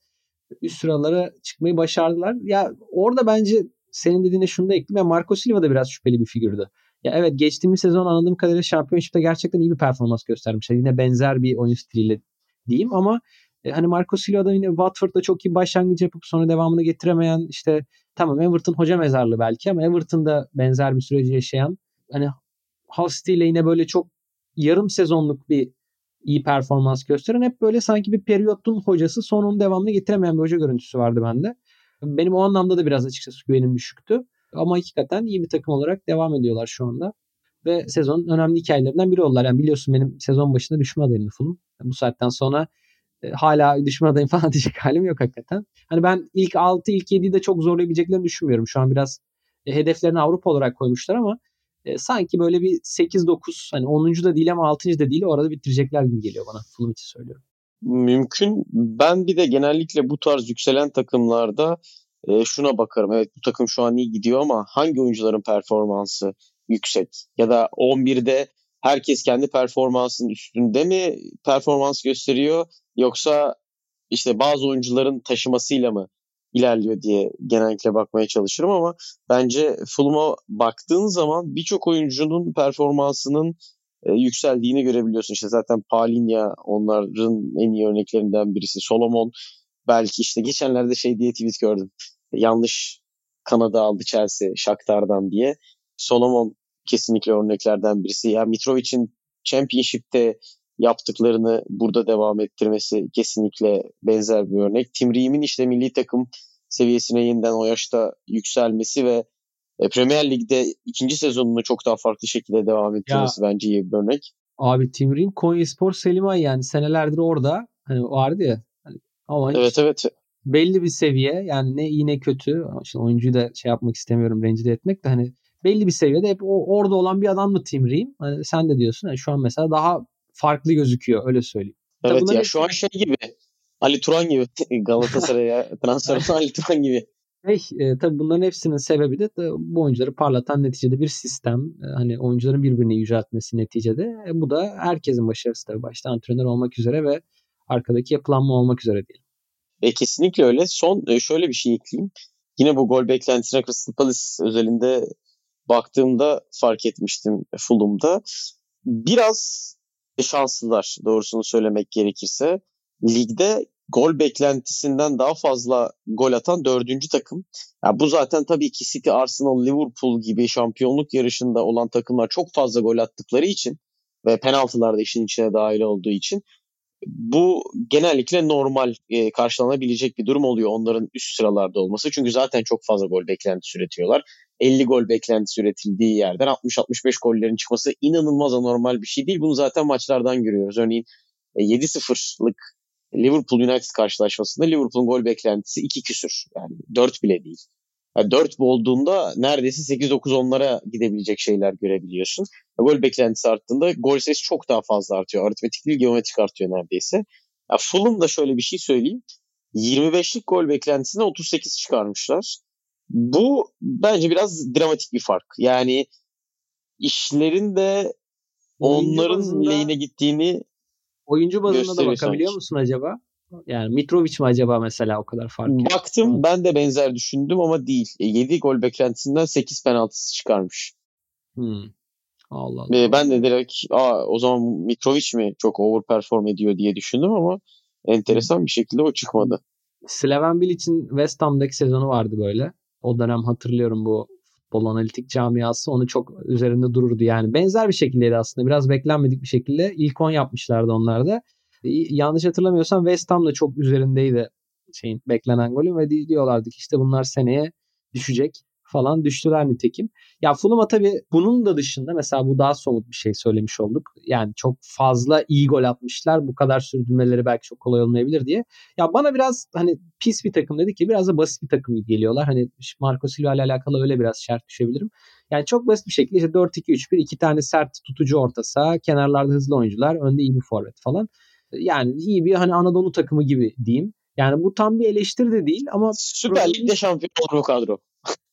üst sıralara çıkmayı başardılar. Ya orada bence senin dediğine şunu da ekledim. Ya Marco Silva da biraz şüpheli bir figürdü. Ya evet geçtiğimiz sezon anladığım kadarıyla Championship'te gerçekten iyi bir performans göstermişler. Yine benzer bir oyun stiliyle diyeyim ama e, hani Marco Silva da yine Watford'da çok iyi başlangıç yapıp sonra devamını getiremeyen işte tamam Everton hoca mezarlı belki ama Everton'da benzer bir süreci yaşayan hani Hull ile yine böyle çok yarım sezonluk bir iyi performans gösteren hep böyle sanki bir periyotun hocası sonun devamını getiremeyen bir hoca görüntüsü vardı bende. Benim o anlamda da biraz açıkçası güvenim düşüktü. Ama hakikaten iyi bir takım olarak devam ediyorlar şu anda. Ve sezonun önemli hikayelerinden biri oldular. Yani biliyorsun benim sezon başında düşme adayımdı Fulham. Bu saatten sonra e, hala düşme adayım falan diyecek halim yok hakikaten. Hani ben ilk 6, ilk 7'yi de çok zorlayabileceklerini düşünmüyorum. Şu an biraz e, hedeflerini Avrupa olarak koymuşlar ama e, sanki böyle bir 8-9 hani 10. da değil ama 6. da değil o arada bitirecekler gibi geliyor bana. Fulham için söylüyorum. Mümkün. Ben bir de genellikle bu tarz yükselen takımlarda e, şuna bakarım. Evet bu takım şu an iyi gidiyor ama hangi oyuncuların performansı yüksek? Ya da 11'de herkes kendi performansının üstünde mi performans gösteriyor yoksa işte bazı oyuncuların taşımasıyla mı ilerliyor diye genellikle bakmaya çalışırım ama bence Fulham'a baktığın zaman birçok oyuncunun performansının e, yükseldiğini görebiliyorsun. İşte zaten Palinha onların en iyi örneklerinden birisi. Solomon belki işte geçenlerde şey diye tweet gördüm. Yanlış Kanada aldı Chelsea Shakhtar'dan diye. Solomon kesinlikle örneklerden birisi. Ya Mitrovic'in Championship'te yaptıklarını burada devam ettirmesi kesinlikle benzer bir örnek. Tim Ream'in işte milli takım seviyesine yeniden o yaşta yükselmesi ve e, Premier Lig'de ikinci sezonunu çok daha farklı şekilde devam ettirmesi ya, bence iyi bir örnek. Abi Tim Ream Konya Spor Selimay yani senelerdir orada hani vardı ya. Hani, ama evet evet. Belli bir seviye yani ne iyi ne kötü. Şimdi oyuncuyu da şey yapmak istemiyorum rencide etmek de hani belli bir seviyede hep o, orada olan bir adam mı Tim Ream? Hani sen de diyorsun yani şu an mesela daha farklı gözüküyor öyle söyleyeyim. Evet Tabii ya şu an şey gibi Ali Turan gibi Galatasaray'a transfer Ali Turan gibi. Hey, e, tabii bunların hepsinin sebebi de, de bu oyuncuları parlatan neticede bir sistem. E, hani oyuncuların birbirini yüceltmesi neticede. E, bu da herkesin başarısı tabii. Başta antrenör olmak üzere ve arkadaki yapılanma olmak üzere diyelim. E, kesinlikle öyle. Son e, şöyle bir şey ekleyeyim. Yine bu gol beklentisine Crystal Palace özelinde baktığımda fark etmiştim Fulham'da. Biraz şanslılar doğrusunu söylemek gerekirse. Ligde gol beklentisinden daha fazla gol atan dördüncü takım. Yani bu zaten tabii ki City, Arsenal, Liverpool gibi şampiyonluk yarışında olan takımlar çok fazla gol attıkları için ve penaltılar da işin içine dahil olduğu için bu genellikle normal e, karşılanabilecek bir durum oluyor onların üst sıralarda olması. Çünkü zaten çok fazla gol beklentisi üretiyorlar. 50 gol beklentisi üretildiği yerden 60-65 gollerin çıkması inanılmaz anormal bir şey değil. Bunu zaten maçlardan görüyoruz. Örneğin 7-0'lık e, Liverpool United karşılaşmasında Liverpool'un gol beklentisi 2 küsür. Yani 4 bile değil. Yani 4 olduğunda neredeyse 8-9-10'lara gidebilecek şeyler görebiliyorsun. Gol beklentisi arttığında gol sayısı çok daha fazla artıyor. Aritmetik değil geometrik artıyor neredeyse. Ya Fulham da şöyle bir şey söyleyeyim. 25'lik gol beklentisine 38 çıkarmışlar. Bu bence biraz dramatik bir fark. Yani işlerin de onların bazında, lehine gittiğini oyuncu bazında da bakabiliyor sanki. musun acaba? Yani Mitrovic mi acaba mesela o kadar fark? Baktım ben de benzer düşündüm ama değil. 7 e, gol beklentisinden 8 penaltısı çıkarmış. Hmm. Allah Allah. E, ben de direkt Aa, o zaman Mitrovic mi çok overperform ediyor diye düşündüm ama enteresan hmm. bir şekilde o çıkmadı. Slaven Bilic'in West Ham'daki sezonu vardı böyle. O dönem hatırlıyorum bu futbol analitik camiası onu çok üzerinde dururdu. Yani benzer bir şekildeydi aslında. Biraz beklenmedik bir şekilde ilk 10 yapmışlardı onlar da. Yanlış hatırlamıyorsam West Ham da çok üzerindeydi şeyin beklenen golü ve diyorlardı ki işte bunlar seneye düşecek falan düştüler nitekim. Ya Fulham'a tabii bunun da dışında mesela bu daha somut bir şey söylemiş olduk. Yani çok fazla iyi gol atmışlar. Bu kadar sürdürmeleri belki çok kolay olmayabilir diye. Ya bana biraz hani pis bir takım dedi ki biraz da basit bir takım geliyorlar. Hani Marco Silva ile alakalı öyle biraz şart düşebilirim. Yani çok basit bir şekilde işte 4-2-3-1 iki tane sert tutucu orta saha, kenarlarda hızlı oyuncular, önde iyi bir forvet falan. Yani iyi bir hani Anadolu takımı gibi diyeyim. Yani bu tam bir eleştiri de değil ama Süper Lig'de şampiyon olur o kadro.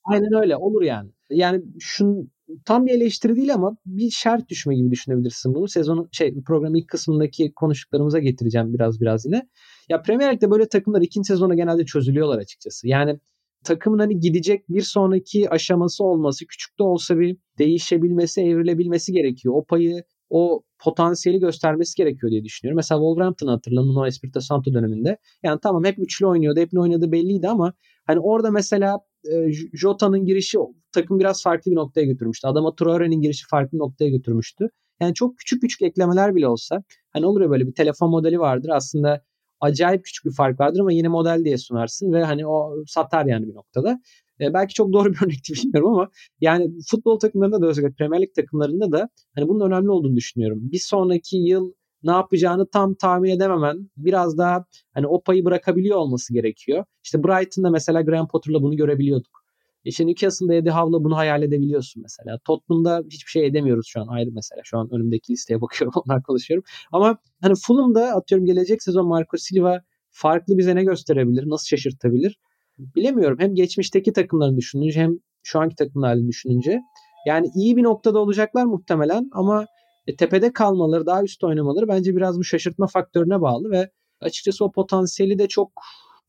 Aynen öyle olur yani. Yani şun tam bir eleştiri değil ama bir şart düşme gibi düşünebilirsin bunu. Sezonun şey programın ilk kısmındaki konuştuklarımıza getireceğim biraz biraz yine. Ya Premier Lig'de böyle takımlar ikinci sezona genelde çözülüyorlar açıkçası. Yani takımın hani gidecek bir sonraki aşaması olması, küçük de olsa bir değişebilmesi, evrilebilmesi gerekiyor. O payı, o potansiyeli göstermesi gerekiyor diye düşünüyorum. Mesela Wolverhampton'ı hatırlayın Nuno Espirito Santo döneminde. Yani tamam hep üçlü oynuyordu, hep ne oynadığı belliydi ama hani orada mesela e, Jota'nın girişi takım biraz farklı bir noktaya götürmüştü. Adama Traore'nin girişi farklı bir noktaya götürmüştü. Yani çok küçük küçük eklemeler bile olsa hani olur ya böyle bir telefon modeli vardır aslında acayip küçük bir fark vardır ama yine model diye sunarsın ve hani o satar yani bir noktada. E, belki çok doğru bir örnekti bilmiyorum ama yani futbol takımlarında da özellikle Premier Lig takımlarında da hani bunun önemli olduğunu düşünüyorum. Bir sonraki yıl ne yapacağını tam tahmin edememen biraz daha hani o payı bırakabiliyor olması gerekiyor. İşte Brighton'da mesela Graham Potter'la bunu görebiliyorduk. İşte Newcastle'da Eddie Howe'la bunu hayal edebiliyorsun mesela. Tottenham'da hiçbir şey edemiyoruz şu an ayrı mesela. Şu an önümdeki listeye bakıyorum onlar konuşuyorum. Ama hani Fulham'da atıyorum gelecek sezon Marco Silva farklı bize ne gösterebilir? Nasıl şaşırtabilir? Bilemiyorum. Hem geçmişteki takımlarını düşününce hem şu anki takımlarını düşününce. Yani iyi bir noktada olacaklar muhtemelen ama e, tepede kalmaları, daha üst oynamaları bence biraz bu şaşırtma faktörüne bağlı ve açıkçası o potansiyeli de çok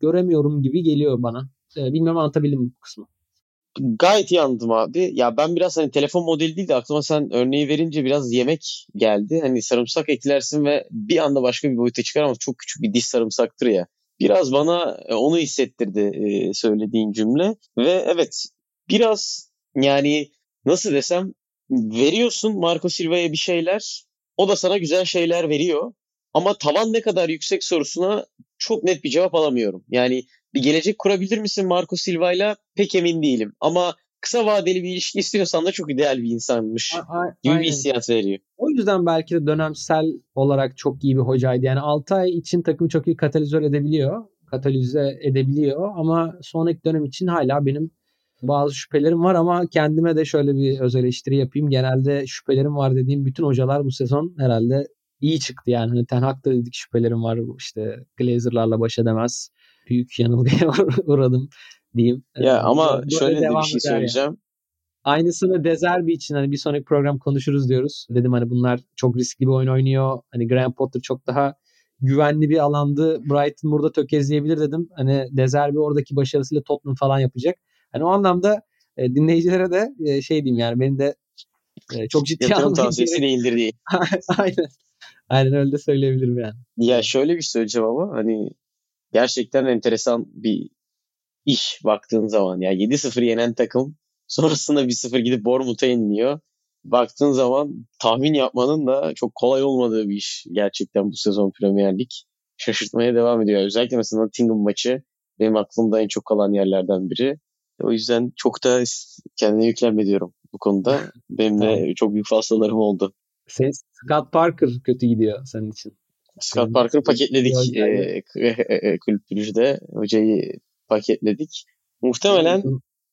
göremiyorum gibi geliyor bana. E, bilmem anlatabildim bu kısmı. Gayet iyi anladım abi. Ya ben biraz hani telefon modeli değil de aklıma sen örneği verince biraz yemek geldi. Hani sarımsak eklersin ve bir anda başka bir boyuta çıkar ama çok küçük bir diş sarımsaktır ya. Biraz bana e, onu hissettirdi e, söylediğin cümle. Ve evet biraz yani nasıl desem veriyorsun Marco Silva'ya bir şeyler. O da sana güzel şeyler veriyor. Ama tavan ne kadar yüksek sorusuna çok net bir cevap alamıyorum. Yani bir gelecek kurabilir misin Marco Silva'yla? Pek emin değilim. Ama kısa vadeli bir ilişki istiyorsan da çok ideal bir insanmış a- a- gibi bir hissiyat veriyor. O yüzden belki de dönemsel olarak çok iyi bir hocaydı. Yani 6 ay için takımı çok iyi katalizör edebiliyor. Katalize edebiliyor ama sonraki dönem için hala benim bazı şüphelerim var ama kendime de şöyle bir öz eleştiri yapayım. Genelde şüphelerim var dediğim bütün hocalar bu sezon herhalde iyi çıktı yani. Hani Ten Hag da dedik şüphelerim var. İşte Glazer'larla baş edemez. Büyük yanılgıya uğradım diyeyim. Ya ee, ama şöyle de bir şey söyleyeceğim. Yani. Aynısını Dezerbi için hani bir sonraki program konuşuruz diyoruz. Dedim hani bunlar çok riskli bir oyun oynuyor. Hani Graham Potter çok daha güvenli bir alandı. Brighton burada tökezleyebilir dedim. Hani Dezerbi oradaki başarısıyla Tottenham falan yapacak. Hani o anlamda e, dinleyicilere de e, şey diyeyim yani benim de e, çok ciddi Yatırım tavsiyesi değildir diye. Aynen. Aynen öyle de söyleyebilirim yani. Ya şöyle bir şey söyleyeceğim ama hani gerçekten enteresan bir iş baktığın zaman. Ya 7-0 yenen takım sonrasında 1-0 gidip Bournemouth'a yeniliyor. Baktığın zaman tahmin yapmanın da çok kolay olmadığı bir iş gerçekten bu sezon Premier Lig. Şaşırtmaya devam ediyor. Özellikle mesela Nottingham maçı benim aklımda en çok kalan yerlerden biri. O yüzden çok da kendine yüklenme diyorum bu konuda. Benim de çok büyük fasıllarım oldu. Sen Scott Parker kötü gidiyor senin için. Scott Parker'ı paketledik e, e, e, kulüp Brüj'de. Hocayı paketledik. Muhtemelen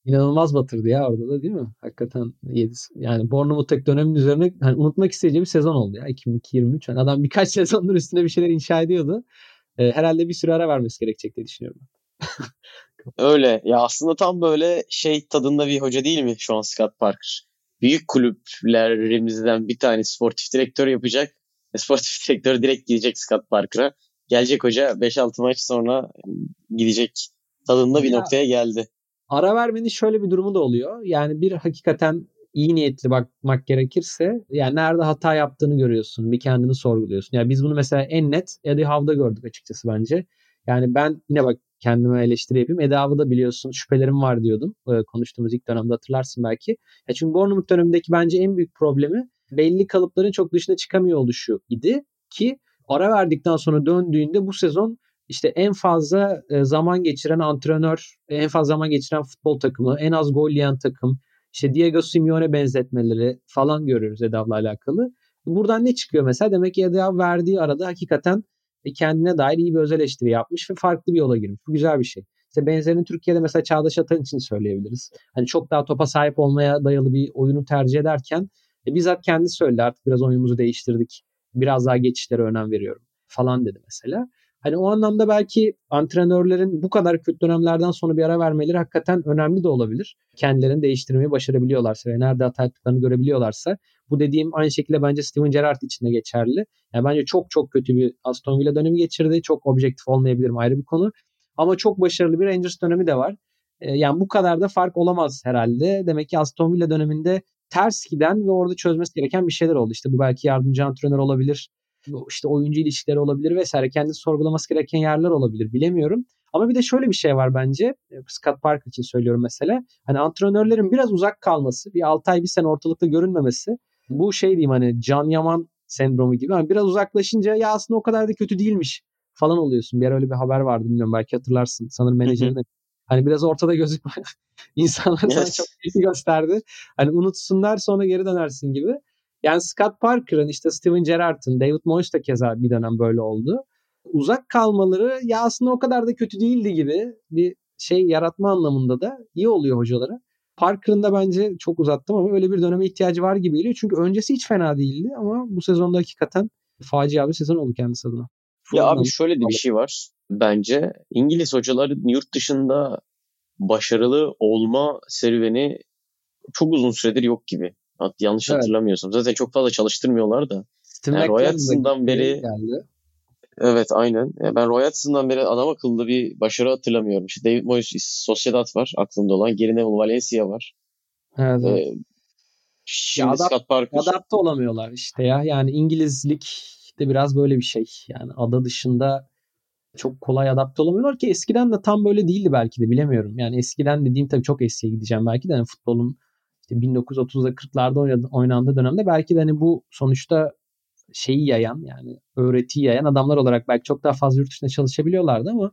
inanılmaz batırdı ya orada da değil mi? Hakikaten yedi, yani Bournemouth dönemin üzerine hani unutmak isteyeceği bir sezon oldu ya 2023. Yani adam birkaç sezondur üstünde bir şeyler inşa ediyordu. Ee, herhalde bir süre ara vermesi gerekecek diye düşünüyorum. Öyle. Ya aslında tam böyle şey tadında bir hoca değil mi şu an Scott Parker? Büyük kulüplerimizden bir tane sportif direktör yapacak. E, sportif direktör direkt gidecek Scott Parker'a. Gelecek hoca 5-6 maç sonra gidecek tadında bir ya, noktaya geldi. Ara vermenin şöyle bir durumu da oluyor. Yani bir hakikaten iyi niyetli bakmak gerekirse yani nerede hata yaptığını görüyorsun. Bir kendini sorguluyorsun. Yani biz bunu mesela en net Eddie Howe'da gördük açıkçası bence. Yani ben yine bak kendime eleştiri yapayım. Edavı da biliyorsun şüphelerim var diyordum. Ee, konuştuğumuz ilk dönemde hatırlarsın belki. Ya çünkü Bournemouth dönemindeki bence en büyük problemi belli kalıpların çok dışına çıkamıyor oluşu idi ki ara verdikten sonra döndüğünde bu sezon işte en fazla e, zaman geçiren antrenör, en fazla zaman geçiren futbol takımı, en az gol yiyen takım, işte Diego Simeone benzetmeleri falan görüyoruz Edav'la alakalı. Buradan ne çıkıyor mesela? Demek ki Edav verdiği arada hakikaten ve kendine dair iyi bir öz eleştiri yapmış ve farklı bir yola girmiş. Bu güzel bir şey. İşte benzerini Türkiye'de mesela Çağdaş Atan için söyleyebiliriz. Hani çok daha topa sahip olmaya dayalı bir oyunu tercih ederken e, bizzat kendi söyledi artık biraz oyunumuzu değiştirdik. Biraz daha geçişlere önem veriyorum falan dedi mesela. Hani o anlamda belki antrenörlerin bu kadar kötü dönemlerden sonra bir ara vermeleri hakikaten önemli de olabilir. Kendilerini değiştirmeyi başarabiliyorlarsa ve nerede hata yaptıklarını görebiliyorlarsa. Bu dediğim aynı şekilde bence Steven Gerrard için de geçerli. Yani bence çok çok kötü bir Aston Villa dönemi geçirdi. Çok objektif olmayabilirim ayrı bir konu. Ama çok başarılı bir Rangers dönemi de var. Ee, yani bu kadar da fark olamaz herhalde. Demek ki Aston Villa döneminde ters giden ve orada çözmesi gereken bir şeyler oldu. İşte bu belki yardımcı antrenör olabilir işte oyuncu ilişkileri olabilir vesaire. Kendi sorgulaması gereken yerler olabilir bilemiyorum. Ama bir de şöyle bir şey var bence. E, Scott Park için söylüyorum mesela. Hani antrenörlerin biraz uzak kalması, bir 6 ay bir sene ortalıkta görünmemesi Bu şey diyeyim hani Can Yaman sendromu gibi. Yani biraz uzaklaşınca ya aslında o kadar da kötü değilmiş falan oluyorsun. Bir ara öyle bir haber vardı bilmiyorum belki hatırlarsın. Sanırım menajeri de hani biraz ortada gözükme insanlar sana çok tepki gösterdi. Hani unutsunlar sonra geri dönersin gibi. Yani Scott Parker'ın işte Steven Gerrard'ın David Moyes da keza bir dönem böyle oldu. Uzak kalmaları ya aslında o kadar da kötü değildi gibi bir şey yaratma anlamında da iyi oluyor hocalara. Parker'ın da bence çok uzattım ama öyle bir döneme ihtiyacı var gibi geliyor. Çünkü öncesi hiç fena değildi ama bu sezonda hakikaten facia bir sezon oldu kendisi adına. Ya abi şöyle de bir şey var bence. İngiliz hocaların yurt dışında başarılı olma serüveni çok uzun süredir yok gibi. Yanlış evet. hatırlamıyorsam. Zaten çok fazla çalıştırmıyorlar da. Steve yani Roy Hodgson'dan beri geldi. Evet aynen. Ben Roy Hodgson'dan beri adam akıllı bir başarı hatırlamıyorum. İşte David Moyes Sociedad var aklımda olan. Geri Neville Valencia var. Evet. Ee, şimdi ya Scott Parker. Adapte olamıyorlar işte ya. Yani İngilizlik de biraz böyle bir şey. Yani ada dışında çok kolay adapte olamıyorlar ki eskiden de tam böyle değildi belki de bilemiyorum. Yani eskiden dediğim tabii çok eskiye gideceğim belki de yani futbolun işte 1930'da 40'larda oynandığı dönemde belki de hani bu sonuçta şeyi yayan yani öğretiyi yayan adamlar olarak belki çok daha fazla yurt dışında çalışabiliyorlardı ama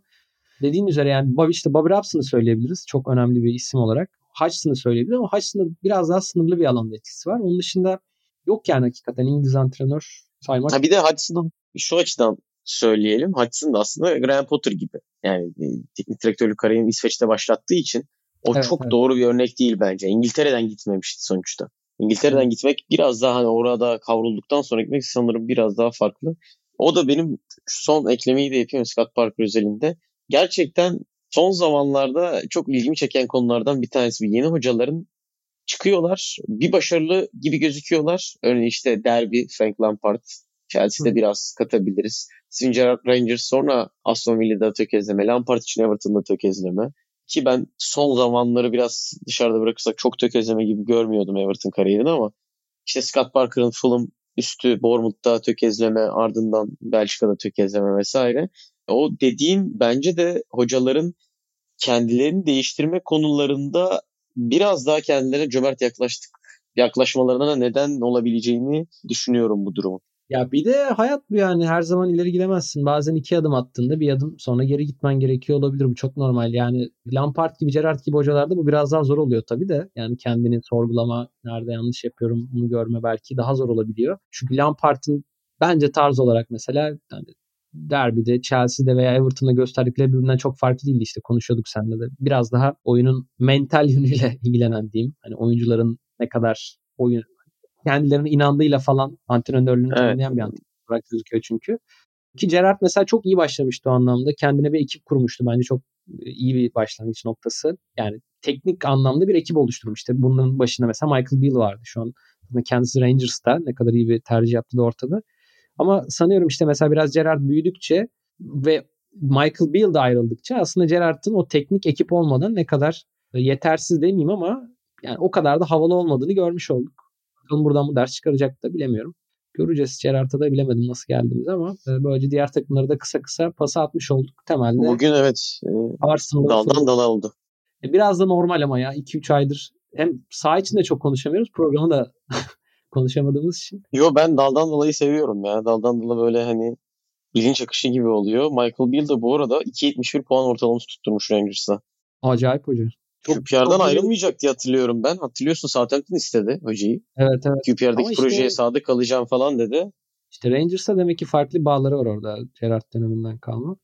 dediğin üzere yani Bobby, işte Bobby Robson'ı söyleyebiliriz. Çok önemli bir isim olarak. Hodgson'ı söyleyebiliriz ama Hodgson'da biraz daha sınırlı bir alanda etkisi var. Onun dışında yok yani hakikaten İngiliz antrenör saymak. Ha bir de Hodgson'ın şu açıdan söyleyelim. Hudson da aslında Graham Potter gibi. Yani e, teknik direktörlük kariyerini İsveç'te başlattığı için o evet, çok evet. doğru bir örnek değil bence. İngiltere'den gitmemişti sonuçta. İngiltere'den evet. gitmek biraz daha hani orada kavrulduktan sonra gitmek sanırım biraz daha farklı. O da benim son eklemeyi de yapıyorum Scott Parker özelinde. Gerçekten son zamanlarda çok ilgimi çeken konulardan bir tanesi. Yeni hocaların çıkıyorlar. Bir başarılı gibi gözüküyorlar. Örneğin işte Derby, Frank Lampard, Chelsea'de Hı. biraz katabiliriz. Steven Rangers sonra Aston Villa'da tökezleme. Lampard için Everton'da tökezleme. Ki ben son zamanları biraz dışarıda bırakırsak çok tökezleme gibi görmüyordum Everton kariyerini ama işte Scott Parker'ın Fulham üstü Bournemouth'ta tökezleme ardından Belçika'da tökezleme vesaire. O dediğin bence de hocaların kendilerini değiştirme konularında biraz daha kendilerine cömert yaklaştık yaklaşmalarına neden olabileceğini düşünüyorum bu durumu. Ya bir de hayat bu yani her zaman ileri gidemezsin. Bazen iki adım attığında bir adım sonra geri gitmen gerekiyor olabilir. Bu çok normal. Yani Lampard gibi Gerrard gibi hocalarda bu biraz daha zor oluyor tabii de. Yani kendini sorgulama, nerede yanlış yapıyorum bunu görme belki daha zor olabiliyor. Çünkü Lampard'ın bence tarz olarak mesela yani derbide, Chelsea'de veya Everton'da gösterdikleri birbirinden çok farklı değildi işte konuşuyorduk seninle de. Biraz daha oyunun mental yönüyle ilgilenen diyeyim. Hani oyuncuların ne kadar oyun kendilerine inandığıyla falan antrenörlüğünü evet. tanımlayan bir antrenör olarak gözüküyor çünkü. Ki Gerrard mesela çok iyi başlamıştı o anlamda. Kendine bir ekip kurmuştu. Bence çok e, iyi bir başlangıç noktası. Yani teknik anlamda bir ekip oluşturmuştu. Bunun başında mesela Michael Beale vardı. Şu an kendisi Rangers'ta ne kadar iyi bir tercih yaptı da ortada. Ama sanıyorum işte mesela biraz Gerrard büyüdükçe ve Michael Beale de ayrıldıkça aslında Gerrard'ın o teknik ekip olmadan ne kadar e, yetersiz demeyeyim ama yani o kadar da havalı olmadığını görmüş olduk. Bakalım buradan bu ders çıkaracak da bilemiyorum. Göreceğiz. Gerard'a da bilemedim nasıl geldiğimizi ama e, böylece diğer takımları da kısa kısa pas atmış olduk temelde. Bugün evet e, Arsenal daldan dala oldu. E, biraz da normal ama ya 2-3 aydır hem saha içinde çok konuşamıyoruz programı da konuşamadığımız için. Yo ben daldan dolayı seviyorum ya. Daldan dala böyle hani bilinç akışı gibi oluyor. Michael Beal de bu arada 2.71 puan ortalaması tutturmuş Rangers'a. Acayip hoca. Çok, QPR'dan ayrılmayacak diye hatırlıyorum ben. Hatırlıyorsun Southampton istedi hocayı. Evet evet. QPR'daki işte, projeye sadık kalacağım falan dedi. İşte Rangers'ta demek ki farklı bağları var orada Gerrard döneminden kalma.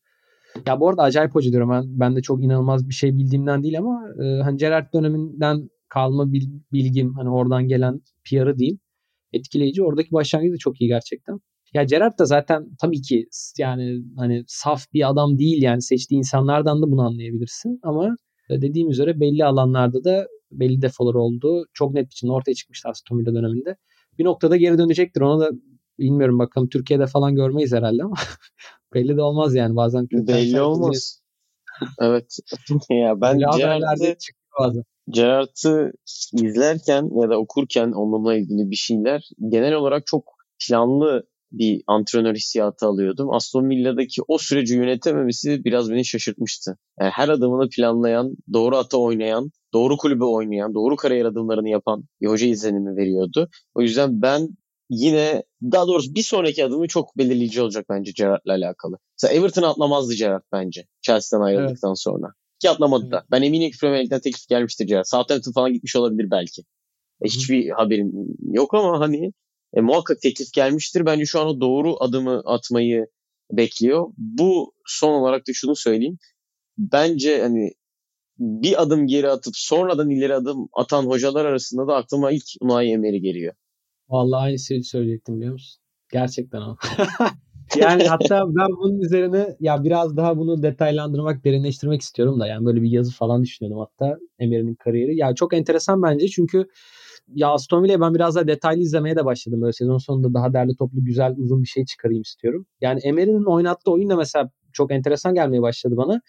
Ya bu arada acayip hoca diyorum. Ben, ben de çok inanılmaz bir şey bildiğimden değil ama e, hani Gerrard döneminden kalma bil, bilgim hani oradan gelen PR'ı diyeyim etkileyici. Oradaki başlangıç da çok iyi gerçekten. Ya Gerrard da zaten tabii ki yani hani saf bir adam değil yani seçtiği insanlardan da bunu anlayabilirsin ama dediğim üzere belli alanlarda da belli defolar oldu. Çok net biçimde ortaya çıkmıştı Aston Villa döneminde. Bir noktada geri dönecektir. Ona da bilmiyorum bakalım Türkiye'de falan görmeyiz herhalde ama belli de olmaz yani bazen. Belli olmaz. evet. ya ben Gerard'ı Gerard'ı izlerken ya da okurken onunla ilgili bir şeyler genel olarak çok planlı bir antrenör hissiyatı alıyordum. Aston Villa'daki o süreci yönetememesi biraz beni şaşırtmıştı. Yani her adımını planlayan, doğru ata oynayan, doğru kulübe oynayan, doğru kariyer adımlarını yapan bir hoca izlenimi veriyordu. O yüzden ben yine daha doğrusu bir sonraki adımı çok belirleyici olacak bence Gerrard'la alakalı. Mesela Everton atlamazdı Gerrard bence Chelsea'den ayrıldıktan evet. sonra. Ki atlamadı evet. da. Ben eminim ki Premier League'den teklif gelmiştir Gerrard. Southampton falan gitmiş olabilir belki. E, hiçbir haberim yok ama hani e, muhakkak teklif gelmiştir. Bence şu an doğru adımı atmayı bekliyor. Bu son olarak da şunu söyleyeyim. Bence hani bir adım geri atıp sonradan ileri adım atan hocalar arasında da aklıma ilk Unai Emery geliyor. Vallahi aynı şeyi söyleyecektim biliyor musun? Gerçekten o. yani hatta ben bunun üzerine ya biraz daha bunu detaylandırmak, derinleştirmek istiyorum da yani böyle bir yazı falan düşünüyordum hatta Emery'nin kariyeri. Ya çok enteresan bence çünkü ya Aston Villa'yı ben biraz daha detaylı izlemeye de başladım. Böyle sezon sonunda daha derli toplu güzel uzun bir şey çıkarayım istiyorum. Yani Emery'nin oynattığı oyun da mesela çok enteresan gelmeye başladı bana.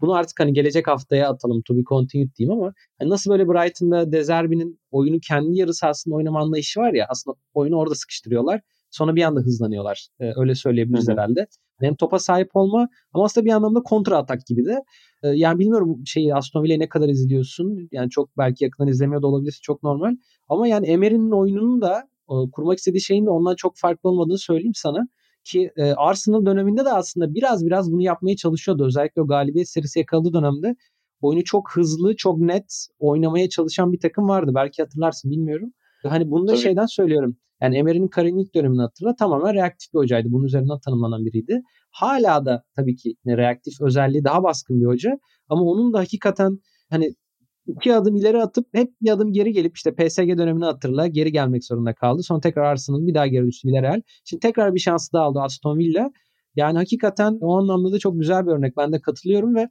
Bunu artık hani gelecek haftaya atalım to be continued diyeyim ama hani nasıl böyle Brighton'da Dezerbi'nin oyunu kendi yarı sahasında oynama anlayışı var ya aslında oyunu orada sıkıştırıyorlar. Sonra bir anda hızlanıyorlar. Ee, öyle söyleyebiliriz Hı-hı. herhalde. Hem topa sahip olma ama aslında bir anlamda kontra atak gibi de. Ee, yani bilmiyorum şeyi Aston Villa'yı ne kadar izliyorsun. Yani çok belki yakından izlemiyor da olabilirsin. Çok normal. Ama yani Emery'nin oyununun da kurmak istediği şeyin de ondan çok farklı olmadığını söyleyeyim sana. Ki e, Arsenal döneminde de aslında biraz biraz bunu yapmaya çalışıyordu. Özellikle o galibiyet serisi yakaladığı dönemde oyunu çok hızlı, çok net oynamaya çalışan bir takım vardı. Belki hatırlarsın bilmiyorum. Hani bunu da Tabii. şeyden söylüyorum. Yani Emery'nin kariyerinin ilk dönemini hatırla. Tamamen reaktif bir hocaydı. Bunun üzerinden tanımlanan biriydi. Hala da tabii ki reaktif özelliği daha baskın bir hoca. Ama onun da hakikaten hani iki adım ileri atıp hep bir adım geri gelip işte PSG dönemini hatırla geri gelmek zorunda kaldı. Sonra tekrar Arsenal bir daha geri düştü Villarreal. Şimdi tekrar bir şans daha aldı Aston Villa. Yani hakikaten o anlamda da çok güzel bir örnek. Ben de katılıyorum ve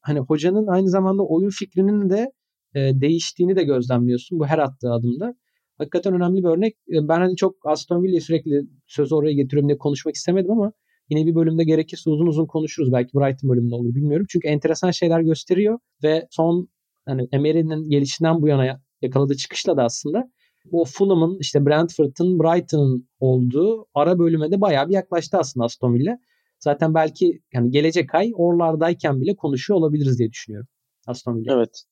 hani hocanın aynı zamanda oyun fikrinin de e, değiştiğini de gözlemliyorsun bu her attığı adımda. Hakikaten önemli bir örnek. E, ben hani çok Aston Villa'yı sürekli sözü oraya getiriyorum diye konuşmak istemedim ama yine bir bölümde gerekirse uzun uzun konuşuruz. Belki Brighton bölümünde olur bilmiyorum. Çünkü enteresan şeyler gösteriyor ve son hani Emery'nin gelişinden bu yana yakaladığı çıkışla da aslında o Fulham'ın işte Brentford'ın Brighton'ın olduğu ara bölüme de bayağı bir yaklaştı aslında Aston Villa. Zaten belki yani gelecek ay oralardayken bile konuşuyor olabiliriz diye düşünüyorum Aston Villa. Evet.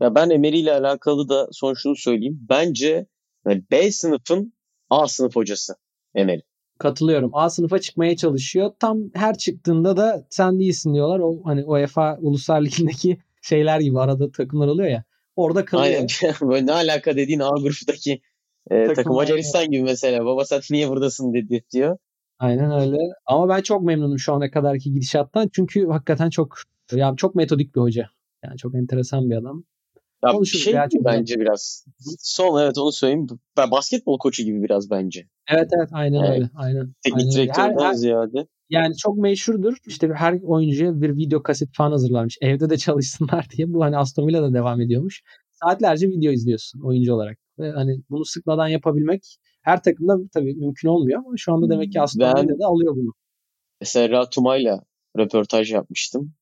Ya ben Emery ile alakalı da son şunu söyleyeyim. Bence yani B sınıfın A sınıf hocası Emery. Katılıyorum. A sınıfa çıkmaya çalışıyor. Tam her çıktığında da sen değilsin diyorlar. O hani UEFA Uluslar Ligi'ndeki şeyler gibi arada takımlar oluyor ya. Orada kalıyor. Aynen. Böyle ne alaka dediğin A gruftaki e, takım, takım Macaristan gibi mesela. Baba sen niye buradasın dedi diyor. Aynen öyle. Ama ben çok memnunum şu ana kadarki gidişattan. Çünkü hakikaten çok ya çok metodik bir hoca. Yani çok enteresan bir adam. Ya bir şey ya, bence biraz. Son evet onu söyleyeyim. Ben basketbol koçu gibi biraz bence. Evet evet aynen yani, öyle. Aynen. Teknik direktörden ziyade. Yani çok meşhurdur. İşte her oyuncuya bir video kaset falan hazırlanmış. Evde de çalışsınlar diye. Bu hani Aston Villa'da devam ediyormuş. Saatlerce video izliyorsun oyuncu olarak. Ve hani bunu sıkmadan yapabilmek her takımda tabii mümkün olmuyor ama şu anda demek ki Aston ben, Villa'da alıyor bunu. Mesela Ratuma'yla röportaj yapmıştım.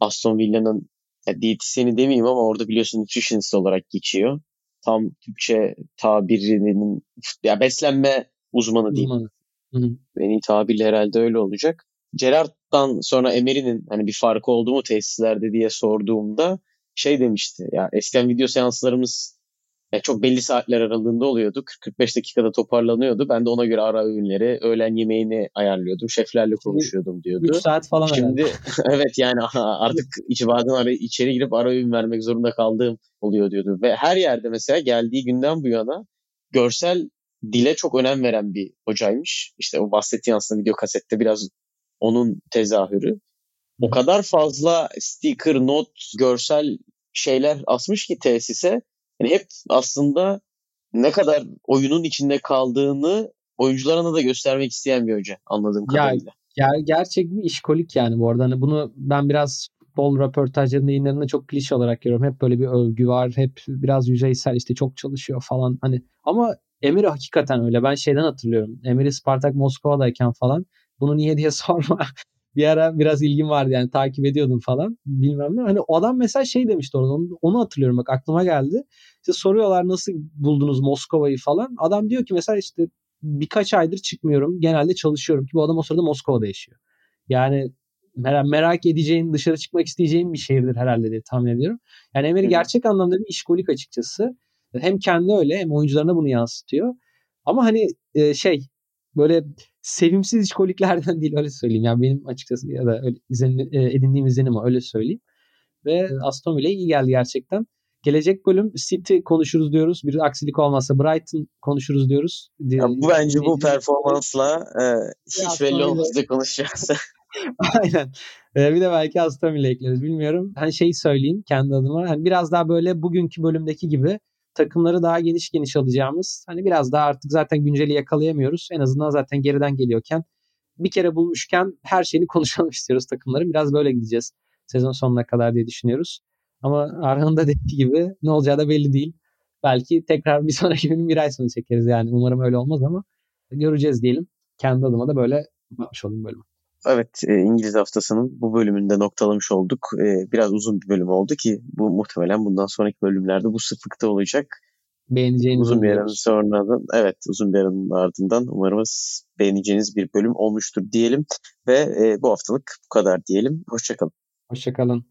Aston Villa'nın ya diyetisyeni demeyeyim ama orada biliyorsun nutritionist olarak geçiyor. Tam Türkçe tabirinin ya beslenme uzmanı diyeyim. Uzmanı. Beni tabirle herhalde öyle olacak. Gerard'dan sonra Emery'nin hani bir farkı oldu mu tesislerde diye sorduğumda şey demişti. Ya eskiden video seanslarımız yani çok belli saatler aralığında oluyordu. 40-45 dakikada toparlanıyordu. Ben de ona göre ara öğünleri, öğlen yemeğini ayarlıyordum. Şeflerle konuşuyordum diyordu. 3 saat falan Şimdi evet yani artık içi bazen ara, içeri girip ara öğün vermek zorunda kaldığım oluyor diyordu. Ve her yerde mesela geldiği günden bu yana görsel dile çok önem veren bir hocaymış. İşte o bahsettiğin aslında video kasette biraz onun tezahürü. O kadar fazla sticker, not, görsel şeyler asmış ki tesise. Yani hep aslında ne kadar oyunun içinde kaldığını oyuncularına da göstermek isteyen bir hoca anladığım kadarıyla. Ya, ya gerçek bir işkolik yani bu arada. Hani bunu ben biraz futbol röportajlarında yayınlarında çok klişe olarak görüyorum. Hep böyle bir övgü var. Hep biraz yüzeysel işte çok çalışıyor falan. Hani ama Emery hakikaten öyle. Ben şeyden hatırlıyorum. Emery Spartak Moskova'dayken falan bunu niye diye sorma. bir ara biraz ilgim vardı yani takip ediyordum falan. Bilmem ne. Hani o adam mesela şey demişti orada. Onu, onu hatırlıyorum bak aklıma geldi. İşte soruyorlar nasıl buldunuz Moskova'yı falan. Adam diyor ki mesela işte birkaç aydır çıkmıyorum. Genelde çalışıyorum ki bu adam o sırada Moskova'da yaşıyor. Yani merak, merak edeceğin, dışarı çıkmak isteyeceğin bir şehirdir herhalde diye tahmin ediyorum. Yani Emery gerçek anlamda bir işkolik açıkçası. Hem kendi öyle hem oyuncularına bunu yansıtıyor. Ama hani e, şey böyle sevimsiz işkoliklerden değil öyle söyleyeyim. Yani benim açıkçası ya da öyle izlenim, e, edindiğim izlenim öyle söyleyeyim. Ve Aston Villa iyi geldi gerçekten. Gelecek bölüm City konuşuruz diyoruz. Bir aksilik olmazsa Brighton konuşuruz diyoruz. Ya bu bence bu performansla e, hiç belli olmaz diye konuşacağız. Aynen. Ee, bir de belki Aston Villa ekleriz bilmiyorum. Hani şey söyleyeyim kendi adıma. Hani biraz daha böyle bugünkü bölümdeki gibi takımları daha geniş geniş alacağımız hani biraz daha artık zaten günceli yakalayamıyoruz. En azından zaten geriden geliyorken bir kere bulmuşken her şeyini konuşalım istiyoruz takımların. Biraz böyle gideceğiz sezon sonuna kadar diye düşünüyoruz. Ama Arhan'ın da dediği gibi ne olacağı da belli değil. Belki tekrar bir sonraki bölüm bir ay sonu çekeriz yani. Umarım öyle olmaz ama göreceğiz diyelim. Kendi adıma da böyle bakmış olayım bölümü. Evet e, İngiliz haftasının bu bölümünde noktalamış olduk. E, biraz uzun bir bölüm oldu ki bu muhtemelen bundan sonraki bölümlerde bu sıklıkta olacak. Beğeneceğiniz uzun bir aranın sonradan evet uzun bir aranın ardından umarımız beğeneceğiniz bir bölüm olmuştur diyelim ve e, bu haftalık bu kadar diyelim. Hoşçakalın. Hoşçakalın.